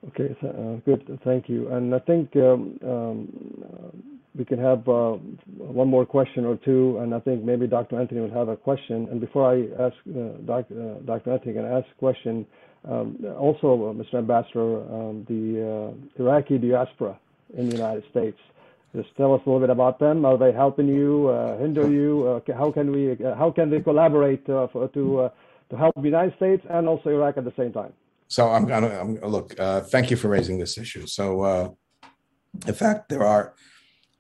Okay, uh, good. Thank you. And I think um, um, we can have uh, one more question or two, and I think maybe Dr. Anthony will have a question. And before I ask uh, doc, uh, Dr. Anthony can ask a question, um, also, uh, Mr. Ambassador, um, the uh, Iraqi diaspora in the United States. Just tell us a little bit about them. Are they helping you, hinder you? how can we? how can they collaborate for, to to help the United States and also Iraq at the same time? So I'm gonna I'm, look. thank you for raising this issue. So, in fact, there are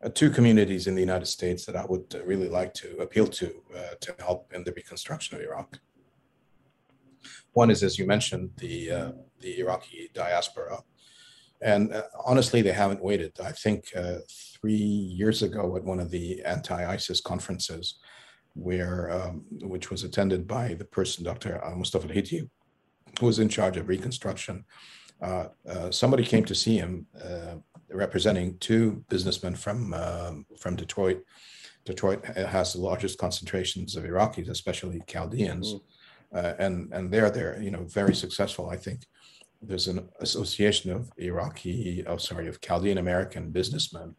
uh, two communities in the United States that I would uh, really like to appeal to uh, to help in the reconstruction of Iraq. One is, as you mentioned, the the Iraqi diaspora, and honestly, they haven't waited. I think three years ago at one of the anti-ISIS conferences, where um, which was attended by the person, Dr. Mustafa Hiti, who was in charge of reconstruction. Uh, uh, somebody came to see him uh, representing two businessmen from um, from Detroit. Detroit has the largest concentrations of Iraqis, especially Chaldeans, mm. uh, and and they're they're you know very successful. I think there's an association of Iraqi, oh sorry, of Chaldean American businessmen,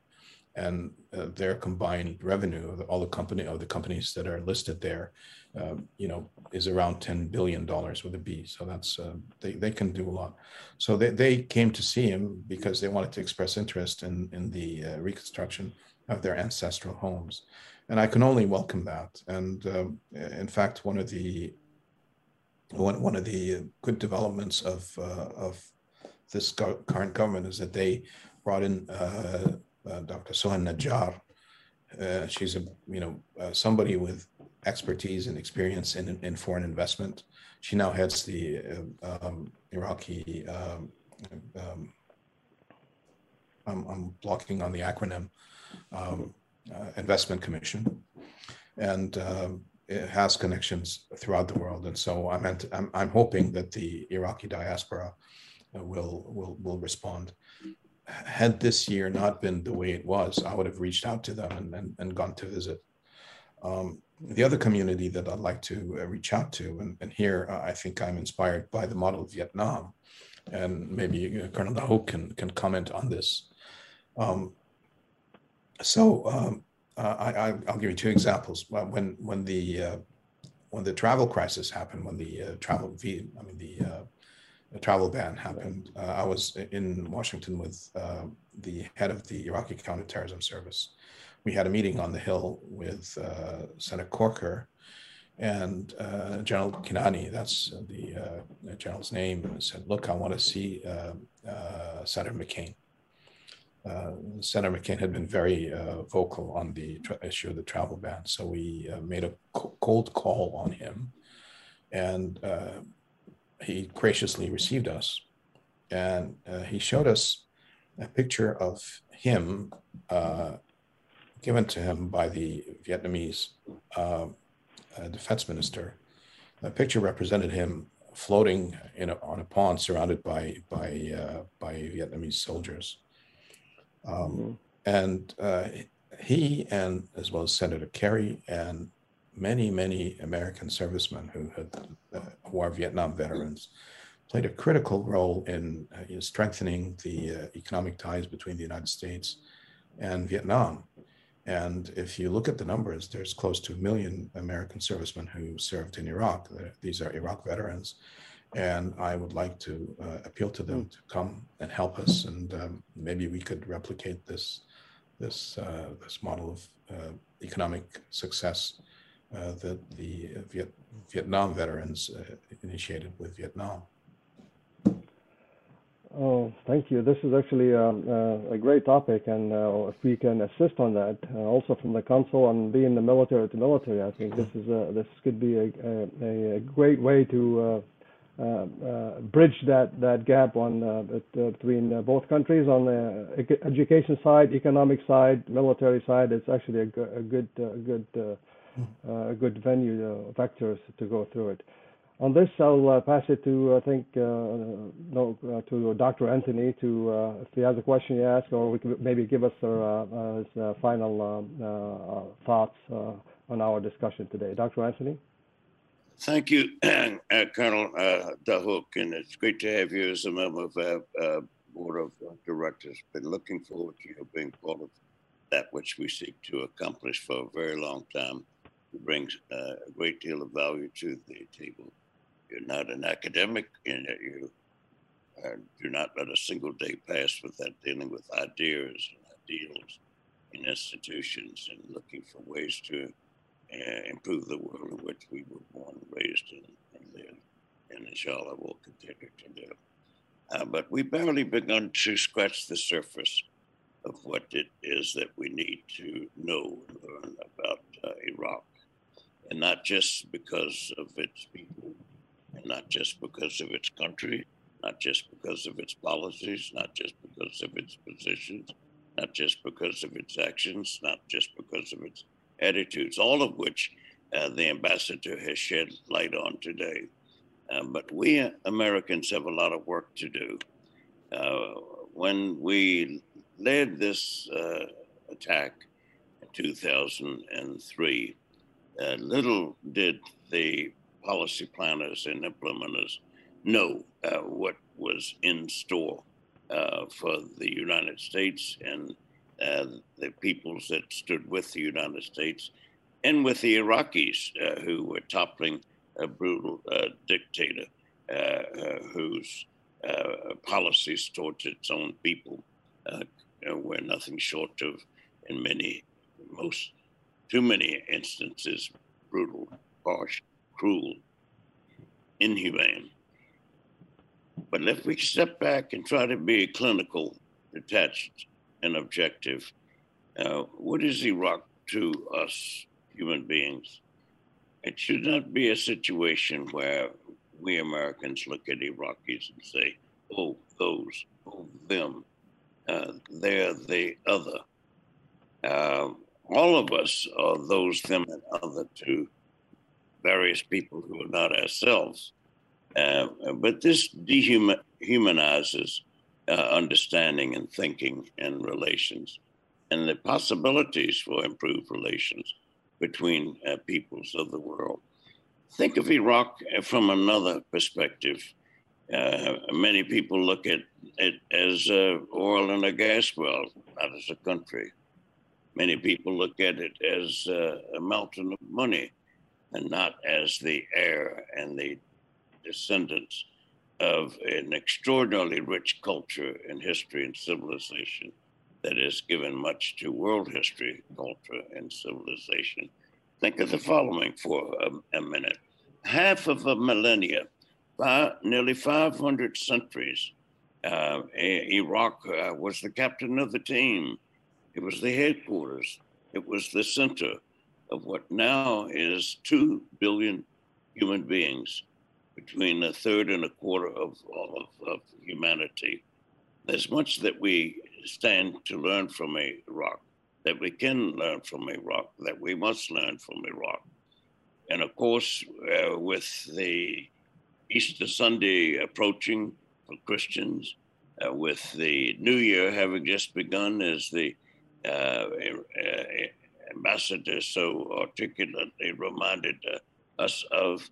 and uh, their combined revenue of all the company of the companies that are listed there, uh, you know, is around ten billion dollars with a B. So that's uh, they they can do a lot. So they, they came to see him because they wanted to express interest in in the uh, reconstruction of their ancestral homes, and I can only welcome that. And um, in fact, one of the one one of the good developments of uh, of this current government is that they brought in uh, Dr. Suha Najjar. she's a you know somebody with expertise and experience in, in foreign investment. She now heads the uh, um, Iraqi, um, um, I'm, I'm, blocking on the acronym, um, uh, Investment Commission. And um, it has connections throughout the world. And so I'm, I'm, I'm hoping that the Iraqi diaspora uh, will, will, will respond. Had this year not been the way it was, I would have reached out to them and, and, and gone to visit. Um, the other community that I'd like to uh, reach out to, and, and here uh, I think I'm inspired by the model of Vietnam, and maybe uh, Colonel Dahouk can, can comment on this. Um, so um, I, will give you two examples. When when the uh, when the travel crisis happened, when the uh, travel I mean the, the travel ban happened, I was in Washington with the head of the Iraqi counterterrorism service, we had a meeting on the Hill with uh, Senator Corker and uh, General Kinani, that's the uh, general's name, and said, look, I want to see uh, uh, Senator McCain. Uh, Senator McCain had been very vocal on the issue of the travel ban. So we made a cold call on him and he graciously received us. And he showed us a picture of him given to him by the Vietnamese uh, uh, defense minister. The picture represented him floating in a, on a pond surrounded by by uh, by Vietnamese soldiers. Um, mm-hmm. And uh, he and as well as Senator Kerry and many many American servicemen who had uh, are Vietnam veterans played a critical role in uh, strengthening the economic ties between the United States and Vietnam. And if you look at the numbers, there's close to a million American servicemen who served in Iraq. These are Iraq veterans. And I would like to uh, appeal to them to come and help us. And um, maybe we could replicate this, this, uh, this model of uh, economic success uh, that the Viet- Vietnam veterans uh, initiated with Vietnam. Oh, thank you. This is actually uh, uh, a great topic, and uh, if we can assist on that, uh, also from the council on being the military to military, I think this is a, this could be a, a, a great way to uh, uh, bridge that that gap on between both countries on the education side, economic side, military side. It's actually a, a good good a good venue vectors to go through it. On this, I'll uh, pass it to, I think, uh, no, uh, to Dr. Anthony to, uh, if he has a question to ask, or we could maybe give us uh, uh, his final thoughts on our discussion today. Dr. Anthony? Thank you, Colonel Dahouk, and it's great to have you as a member of our board of directors. Been looking forward to you being part of that which we seek to accomplish for a very long time. Brings a great deal of value to the table. You're not an academic, and you uh, do not let a single day pass without dealing with ideas and ideals in institutions and looking for ways to uh, improve the world in which we were born, raised, and, and lived, and inshallah will continue to live. Uh, but we've barely begun to scratch the surface of what it is that we need to know and learn about uh, Iraq. And not just because of its people, and not just because of its country, not just because of its policies, not just because of its positions, not just because of its actions, not just because of its attitudes, all of which uh, the ambassador has shed light on today. Um, but we Americans have a lot of work to do. Uh, when we led this uh, attack in 2003, uh, little did the policy planners and implementers know uh, what was in store uh, for the United States and uh, the peoples that stood with the United States and with the Iraqis uh, who were toppling a brutal uh, dictator whose policies towards its own people were nothing short of, in many, most, too many instances, brutal, harsh, cruel, inhumane. But if we step back and try to be clinical, detached, and objective, uh, what is Iraq to us human beings? It should not be a situation where we Americans look at Iraqis and say, oh, those, oh, them. Uh, they're the other. Uh, all of us are those, them, and other to various people who are not ourselves. Uh, but this dehumanizes uh, understanding and thinking and relations and the possibilities for improved relations between uh, peoples of the world. Think of Iraq from another perspective. Uh, many people look at it as uh, oil and a gas well, not as a country. Many people look at it as uh, a mountain of money and not as the heir and the descendants of an extraordinarily rich culture and history and civilization that has given much to world history, culture, and civilization. Think of the following for a, a minute half of a millennia, five, nearly 500 centuries. Uh, Iraq uh, was the captain of the team. It was the headquarters. It was the center of what now is 2 billion human beings between a third and a quarter of of, of humanity. There's much that we stand to learn from Iraq, that we can learn from Iraq, that we must learn from Iraq. And of course, uh, with the Easter Sunday approaching for Christians, uh, with the New Year having just begun, as the uh, ambassador so articulately reminded uh, us of,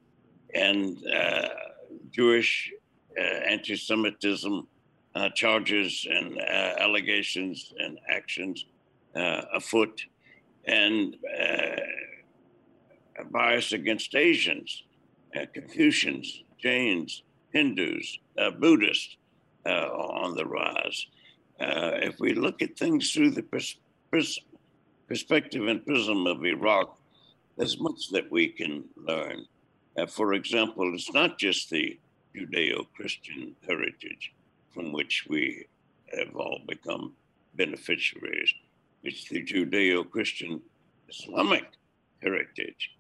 and uh, Jewish uh, anti Semitism charges and allegations and actions afoot, and bias against Asians, Confucians, Jains, Hindus, Buddhists on the rise. If we look at things through the pers- pers- perspective and prism of Iraq, there's much that we can learn. Uh, for example, it's not just the Judeo Christian heritage from which we have all become beneficiaries, it's the Judeo Christian Islamic heritage.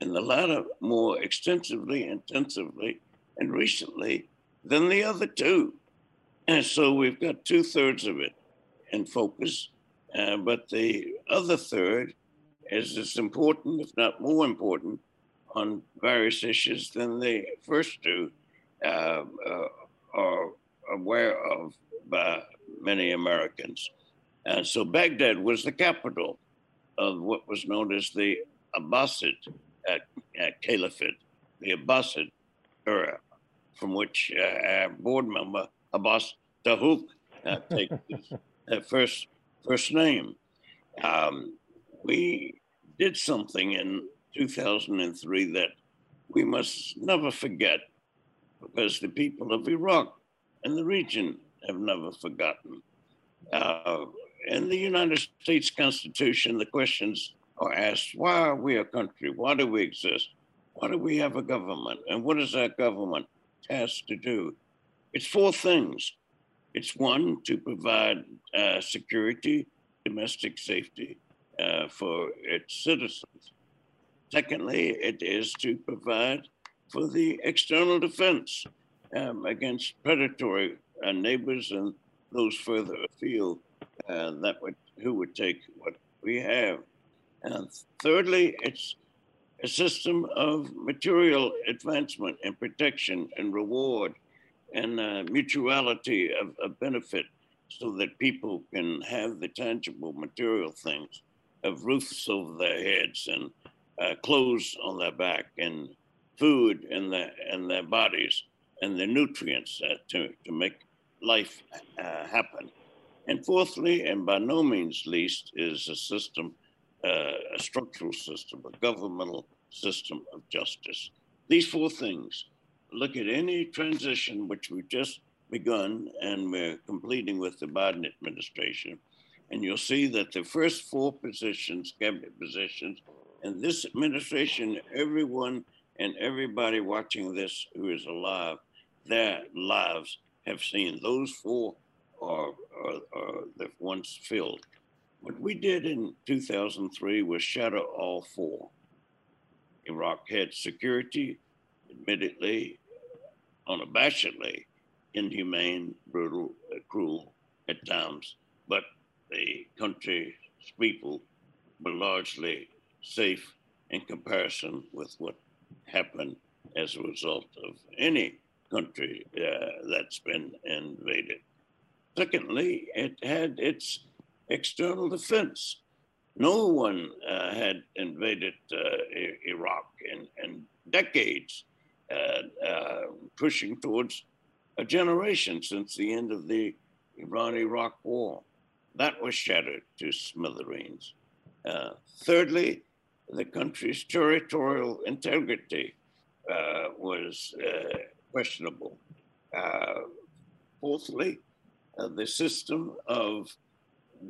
And the latter more extensively, intensively, and recently than the other two. And so we've got two thirds of it in focus, uh, but the other third is as important, if not more important, on various issues than the first two uh, uh, are aware of by many Americans. And so Baghdad was the capital of what was known as the Abbasid uh, uh, Caliphate, the Abbasid era, from which uh, our board member Abbas Dahouk uh, takes his first first name. Um, we did something in 2003 that we must never forget because the people of Iraq and the region have never forgotten. Uh, in the United States Constitution, the questions are asked why are we a country? Why do we exist? Why do we have a government? And what is that government tasked to do? It's four things. It's one, to provide uh, security, domestic safety uh, for its citizens. Secondly, it is to provide for the external defense um, against predatory uh, neighbors and those further afield uh, that would who would take what we have. And thirdly, it's a system of material advancement and protection and reward and uh, mutuality of, of benefit so that people can have the tangible material things of roofs over their heads and uh, clothes on their back and food in their in their bodies and the nutrients uh, to, to make life uh, happen. And fourthly, and by no means least, is a system, uh, a structural system, a governmental system of justice. These four things look at any transition which we've just begun and we're completing with the Biden administration. And you'll see that the first four positions, cabinet positions, in this administration, everyone and everybody watching this who is alive their lives have seen those four are, are, are the ones filled. What we did in 2003 was shatter all four. Iraq had security, admittedly, unabashedly inhumane, brutal, uh, cruel at times, but the country's people were largely safe in comparison with what happened as a result of any country uh, that's been invaded. Secondly, it had its external defense. No one uh, had invaded uh, Iraq in, in decades, pushing towards a generation since the end of the Iran Iraq War. That was shattered to smithereens. Uh, thirdly, the country's territorial integrity uh, was uh, questionable. Uh, fourthly, uh, the system of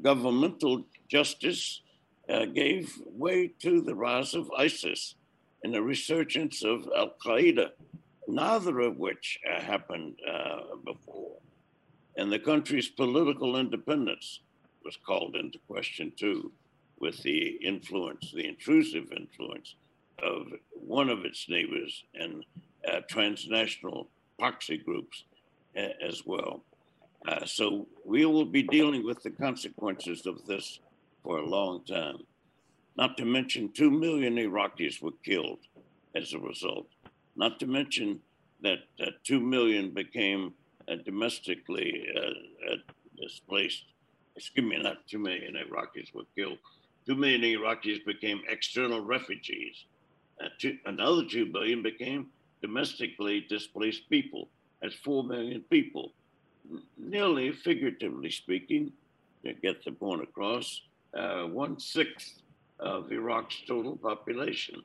governmental justice uh, gave way to the rise of ISIS and the resurgence of Al Qaeda, neither of which uh, happened before. And the country's political independence was called into question too with the influence, the intrusive influence of one of its neighbors and uh, transnational proxy groups uh, as well. Uh, so we will be dealing with the consequences of this for a long time. Not to mention, 2 million Iraqis were killed as a result. Not to mention that 2 million became uh, domestically uh, uh, displaced. Excuse me, not 2 million Iraqis were killed, Two million Iraqis became external refugees. Uh, two, another two billion became domestically displaced people. That's four million people. Nearly, figuratively speaking, to get the point across, uh, one sixth of Iraq's total population.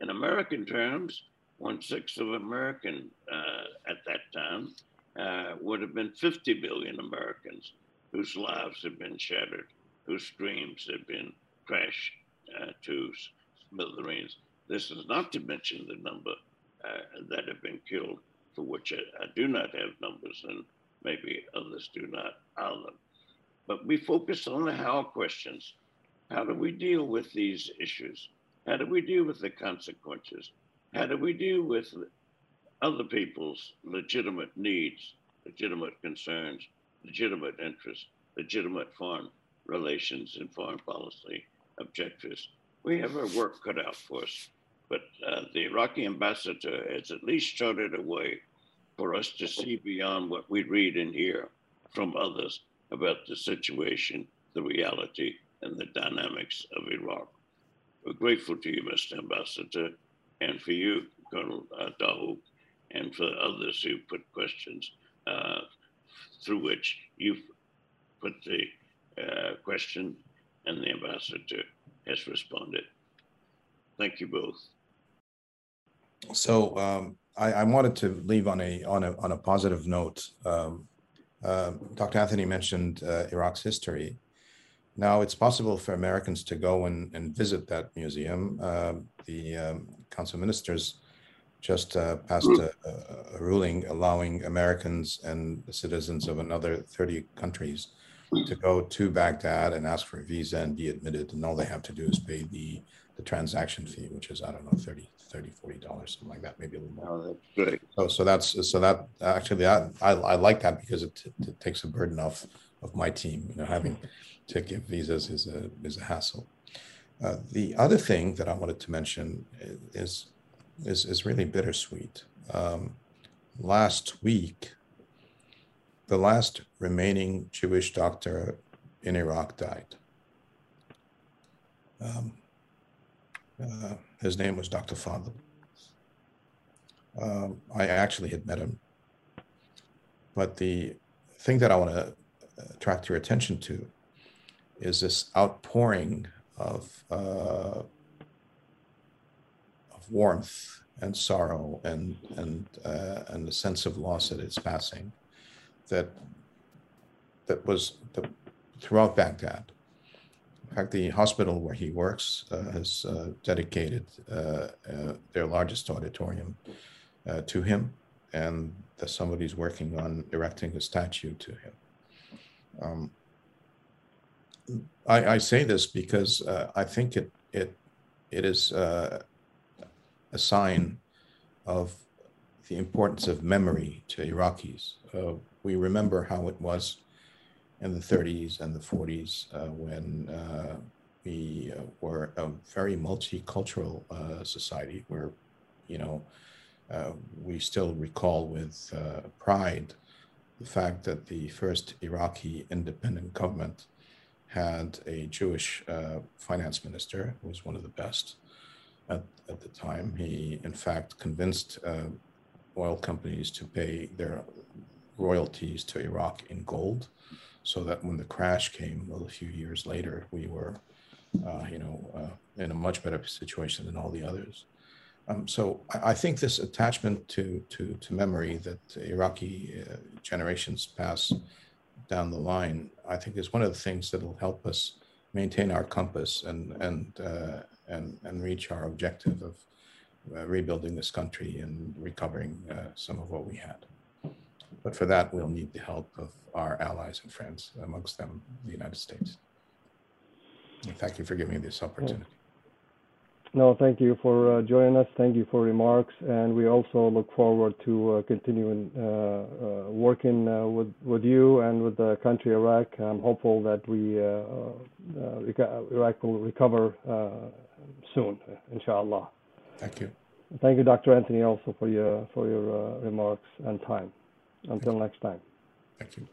In American terms, one sixth of American uh, at that time uh, would have been 50 billion Americans whose lives had been shattered, whose dreams had been crash uh, to smithereens. This is not to mention the number uh, that have been killed, for which I, I, do not have numbers, and maybe others do not either. But we focus on the how questions. How do we deal with these issues? How do we deal with the consequences? How do we deal with other people's legitimate needs, legitimate concerns, legitimate interests, legitimate foreign relations and foreign policy objectives. We have our work cut out for us, but uh, the Iraqi ambassador has at least charted a way for us to see beyond what we read and hear from others about the situation, the reality, and the dynamics of Iraq. We're grateful to you, Mr. Ambassador, and for you, Colonel uh, Dahouk, and for others who put questions uh, through which you've put the uh, question and the ambassador has responded. Thank you both. So um, I, I, wanted to leave on a on a on a positive note. Um, uh, Dr. Anthony mentioned uh, Iraq's history. Now it's possible for Americans to go and, and visit that museum. Uh, the um, Council of Ministers just uh, passed a, a, ruling allowing Americans and citizens of another 30 countries to go to Baghdad and ask for a visa and be admitted. And all they have to do is pay the, the transaction fee, which is, I don't know, 30, 30, 40 dollars, something like that, maybe a little more. Oh, that's great. So, so that's, so that actually, I, I, I like that because it, it takes a burden off of my team, you know, having to give visas is a, is a hassle. Uh, the other thing that I wanted to mention is, is, is really bittersweet. Um, last week, the last remaining Jewish doctor in Iraq died. Um, uh, his name was Dr. Fadl. Um, I actually had met him. But the thing that I want to attract your attention to is this outpouring of, uh, of warmth and sorrow and, and, uh, and the sense of loss at its passing that that was the, throughout Baghdad. In fact, the hospital where he works uh, has uh, dedicated uh, uh their largest auditorium uh, to him, and that somebody's working on erecting a statue to him. Um, I, I, say this because uh, I think it it it is a sign of the importance of memory to Iraqis. Uh, we remember how it was in the 30s and the 40s uh, when uh, we uh, were a very multicultural uh, society where, you know, uh, we still recall with pride the fact that the first Iraqi independent government had a Jewish finance minister who was one of the best at, at the time. He, in fact, convinced oil companies to pay their royalties to Iraq in gold, so that when the crash came a few years later, we were, uh, you know, uh, in a much better situation than all the others. Um, so I, I, think this attachment to to, to memory that Iraqi uh, generations pass down the line, I think, is one of the things that will help us maintain our compass and and uh, and and reach our objective of uh, rebuilding this country and recovering uh, some of what we had. But for that, we'll need the help of our allies and friends, amongst them the United States. And thank you for giving me this opportunity. No, thank you for uh, joining us. Thank you for remarks, and we also look forward to uh, continuing uh, uh working uh, with with you and with the country Iraq. I'm hopeful that we uh, Iraq will recover soon, inshallah. Thank you. Thank you, Dr. Anthony, also for your for your remarks and time. Until next time. Thank you.